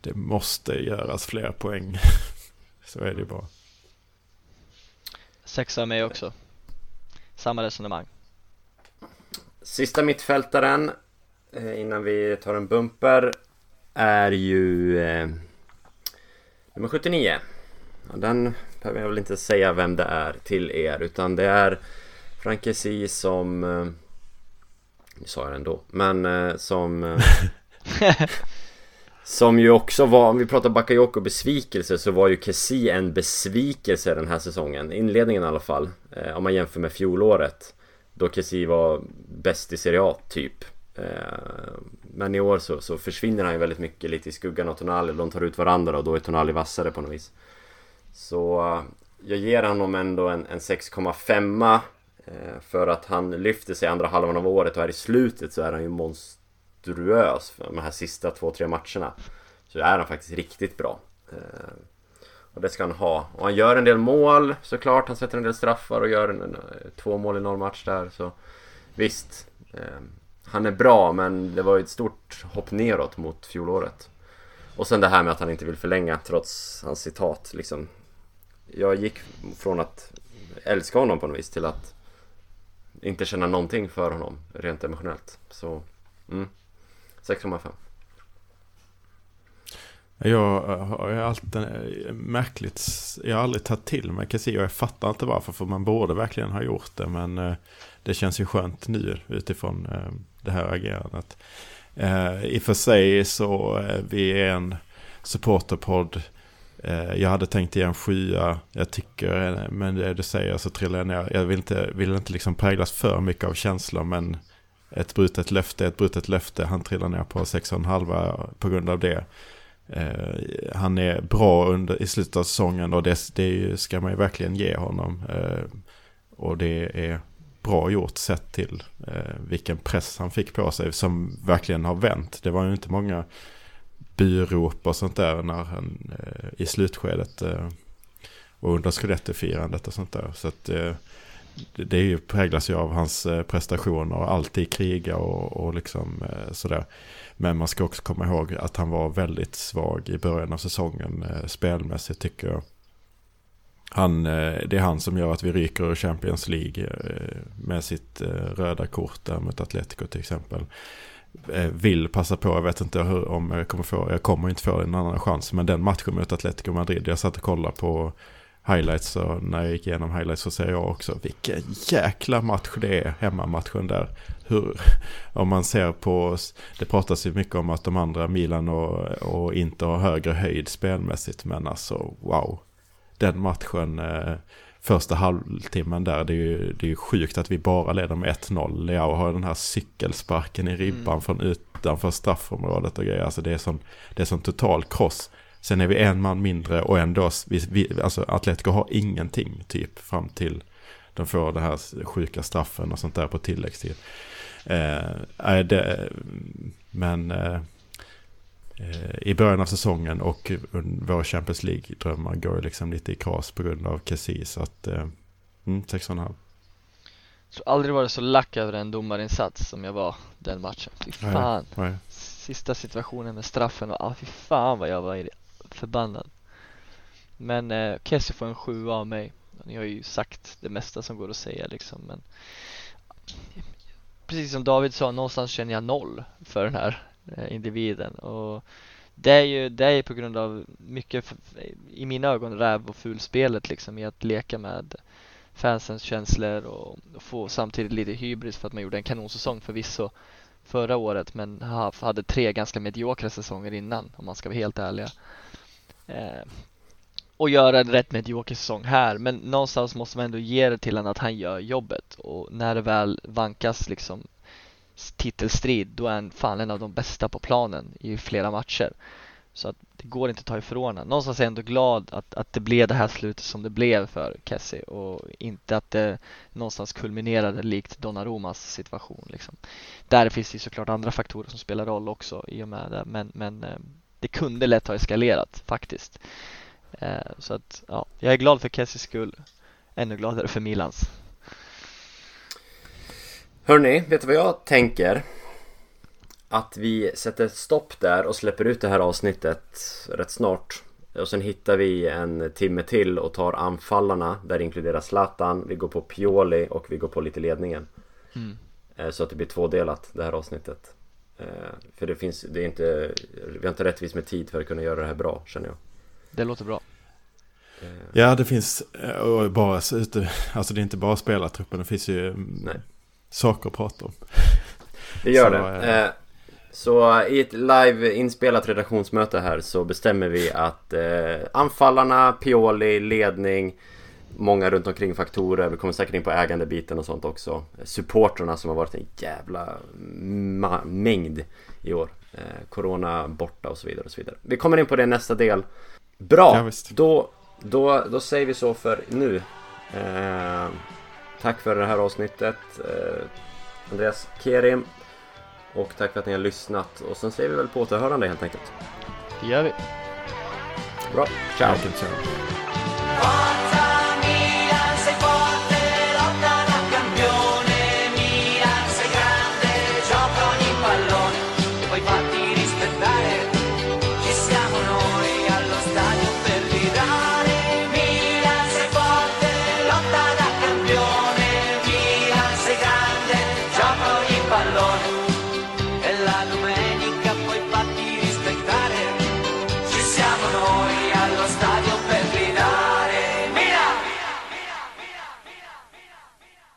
Speaker 3: det måste göras fler poäng. <laughs> Så är det ju bara.
Speaker 2: Sex av mig också. Samma resonemang.
Speaker 1: Sista mittfältaren eh, innan vi tar en bumper är ju eh, nummer 79. Ja, den behöver jag väl inte säga vem det är till er utan det är Frankesi som eh, Nu sa jag det ändå men eh, som eh, <laughs> Som ju också var, om vi pratar Bakayoko besvikelse så var ju Kessi en besvikelse den här säsongen. Inledningen i alla fall eh, Om man jämför med fjolåret Då Kessi var bäst i Serie A typ. Eh, Men i år så, så försvinner han ju väldigt mycket lite i skuggan av Tonali. De tar ut varandra och då är Tonali vassare på något vis. Så eh, jag ger honom ändå en, en 6,5 eh, För att han lyfter sig andra halvan av året och här i slutet så är han ju monster monstruös för de här sista två, tre matcherna Så är han faktiskt riktigt bra. Eh, och det ska han ha. Och han gör en del mål såklart. Han sätter en del straffar och gör en, en, två mål i någon match där så Visst eh, Han är bra men det var ju ett stort hopp neråt mot fjolåret. Och sen det här med att han inte vill förlänga trots hans citat liksom. Jag gick från att älska honom på något vis till att inte känna någonting för honom rent emotionellt. Så, mm. 6,5
Speaker 3: Jag eh, har alltid eh, märkligt, jag har aldrig tagit till mig Casio. Jag fattar inte varför, för man borde verkligen ha gjort det. Men eh, det känns ju skönt nu utifrån det här agerandet. I och för sig så vi är en supporterpodd. Jag hade tänkt ge en sjua, jag tycker, men det du säger så trillar jag ner. Jag vill inte, vill inte liksom präglas för mycket av känslor, men ett brutet löfte ett brutet löfte. Han trillar ner på 6,5 på grund av det. Eh, han är bra under, i slutet av säsongen och det, det ska man ju verkligen ge honom. Eh, och det är bra gjort sett till eh, vilken press han fick på sig som verkligen har vänt. Det var ju inte många byrop och sånt där när han eh, i slutskedet eh, och under scudetto-firandet och sånt där. Så att eh, det, är ju, präglas ju av hans eh, prestationer och alltid kriga och, och liksom eh, sådär. Men man ska också komma ihåg att han var väldigt svag i början av säsongen eh, spelmässigt tycker jag. Han, det är han som gör att vi ryker ur Champions League med sitt röda kort där mot Atletico till exempel. Vill passa på, jag vet inte hur, om jag kommer få, jag kommer inte få en annan chans. Men den matchen mot Atletico Madrid, jag satt och kollade på highlights och när jag gick igenom highlights så säger jag också vilken jäkla match det är, hemmamatchen där. Hur, <laughs> om man ser på, det pratas ju mycket om att de andra Milan och, och inte har högre höjd spelmässigt, men alltså wow. Den matchen, eh, första halvtimmen där, det är ju, det är ju sjukt att vi bara leder med 1-0. Leao har den här cykelsparken i ribban
Speaker 2: Mm.
Speaker 3: från utanför straffområdet och grejer. Alltså det är sån, det är sån total kross. Sen är vi en man mindre och ändå, vi, vi, alltså Atletico har ingenting typ fram till de får det här sjuka straffen och sånt där på tilläggstid. Eh, det, men eh, eh, i början av säsongen och våra Champions League-drömmar går liksom lite i kras på grund av Kessie. Så att, eh, mm, 6,5.
Speaker 2: Så aldrig varit så lack över en domarinsats som jag var den matchen. Fy fan.
Speaker 3: Nej, nej.
Speaker 2: Sista situationen med straffen och ah, fy fan vad jag var förbannad. Men eh, Kessie får en 7 av mig. Ni har ju sagt det mesta som går att säga liksom men Precis som David sa, någonstans känner jag noll för den här eh, individen och det är ju det är på grund av mycket i mina ögon räv och fulspelet liksom i att leka med fansens känslor och, och få samtidigt lite hybris för att man gjorde en kanonsäsong förvisso förra året men hade tre ganska mediokra säsonger innan om man ska vara helt ärliga. Eh, och göra en rätt medioker säsong här men någonstans måste man ändå ge det till honom att han gör jobbet och när det väl vankas liksom titelstrid då är han fan en av de bästa på planen i flera matcher. Så att det går inte att ta ifrån honom. Någonstans är jag ändå glad att, att det blev det här slutet som det blev för Kessie och inte att det någonstans kulminerade likt Donnarumas situation. Liksom. Där finns det såklart andra faktorer som spelar roll också i och med det men, men eh, det kunde lätt ha eskalerat faktiskt. Eh, så att ja, jag är glad för Kessies skull. Ännu gladare för Milans.
Speaker 1: Hörni, vet du vad jag tänker? Att vi sätter stopp där och släpper ut det här avsnittet rätt snart. Och sen hittar vi en timme till och tar anfallarna. Där inkluderas Zlatan, vi går på Pioli och vi går på lite ledningen. Mm. Eh, så att det blir tvådelat det här avsnittet. Eh, för det finns, det är inte, vi har inte rättvist med tid för att kunna göra det här bra känner jag.
Speaker 2: Det låter bra.
Speaker 3: Ja, det finns, och bara, alltså det är inte bara spelartruppen, det finns ju Nej. saker att prata om.
Speaker 1: Det gör så, det. Eh, så i ett live inspelat redaktionsmöte här så bestämmer vi att eh, anfallarna, Pioli, ledning, många runt omkring faktorer, vi kommer säkert in på ägandebiten och sånt också. Supporterna som har varit en jävla mängd i år. Eh, corona borta och så vidare och så vidare. Vi kommer in på det i nästa del. Bra! Ja, då, då, då säger vi så för nu. Eh, tack för det här avsnittet. Eh, Andreas Kerim. Och tack för att ni har lyssnat. Och sen säger vi väl på återhörande helt enkelt.
Speaker 2: Det gör vi.
Speaker 1: Bra. Ciao.
Speaker 3: Ciao.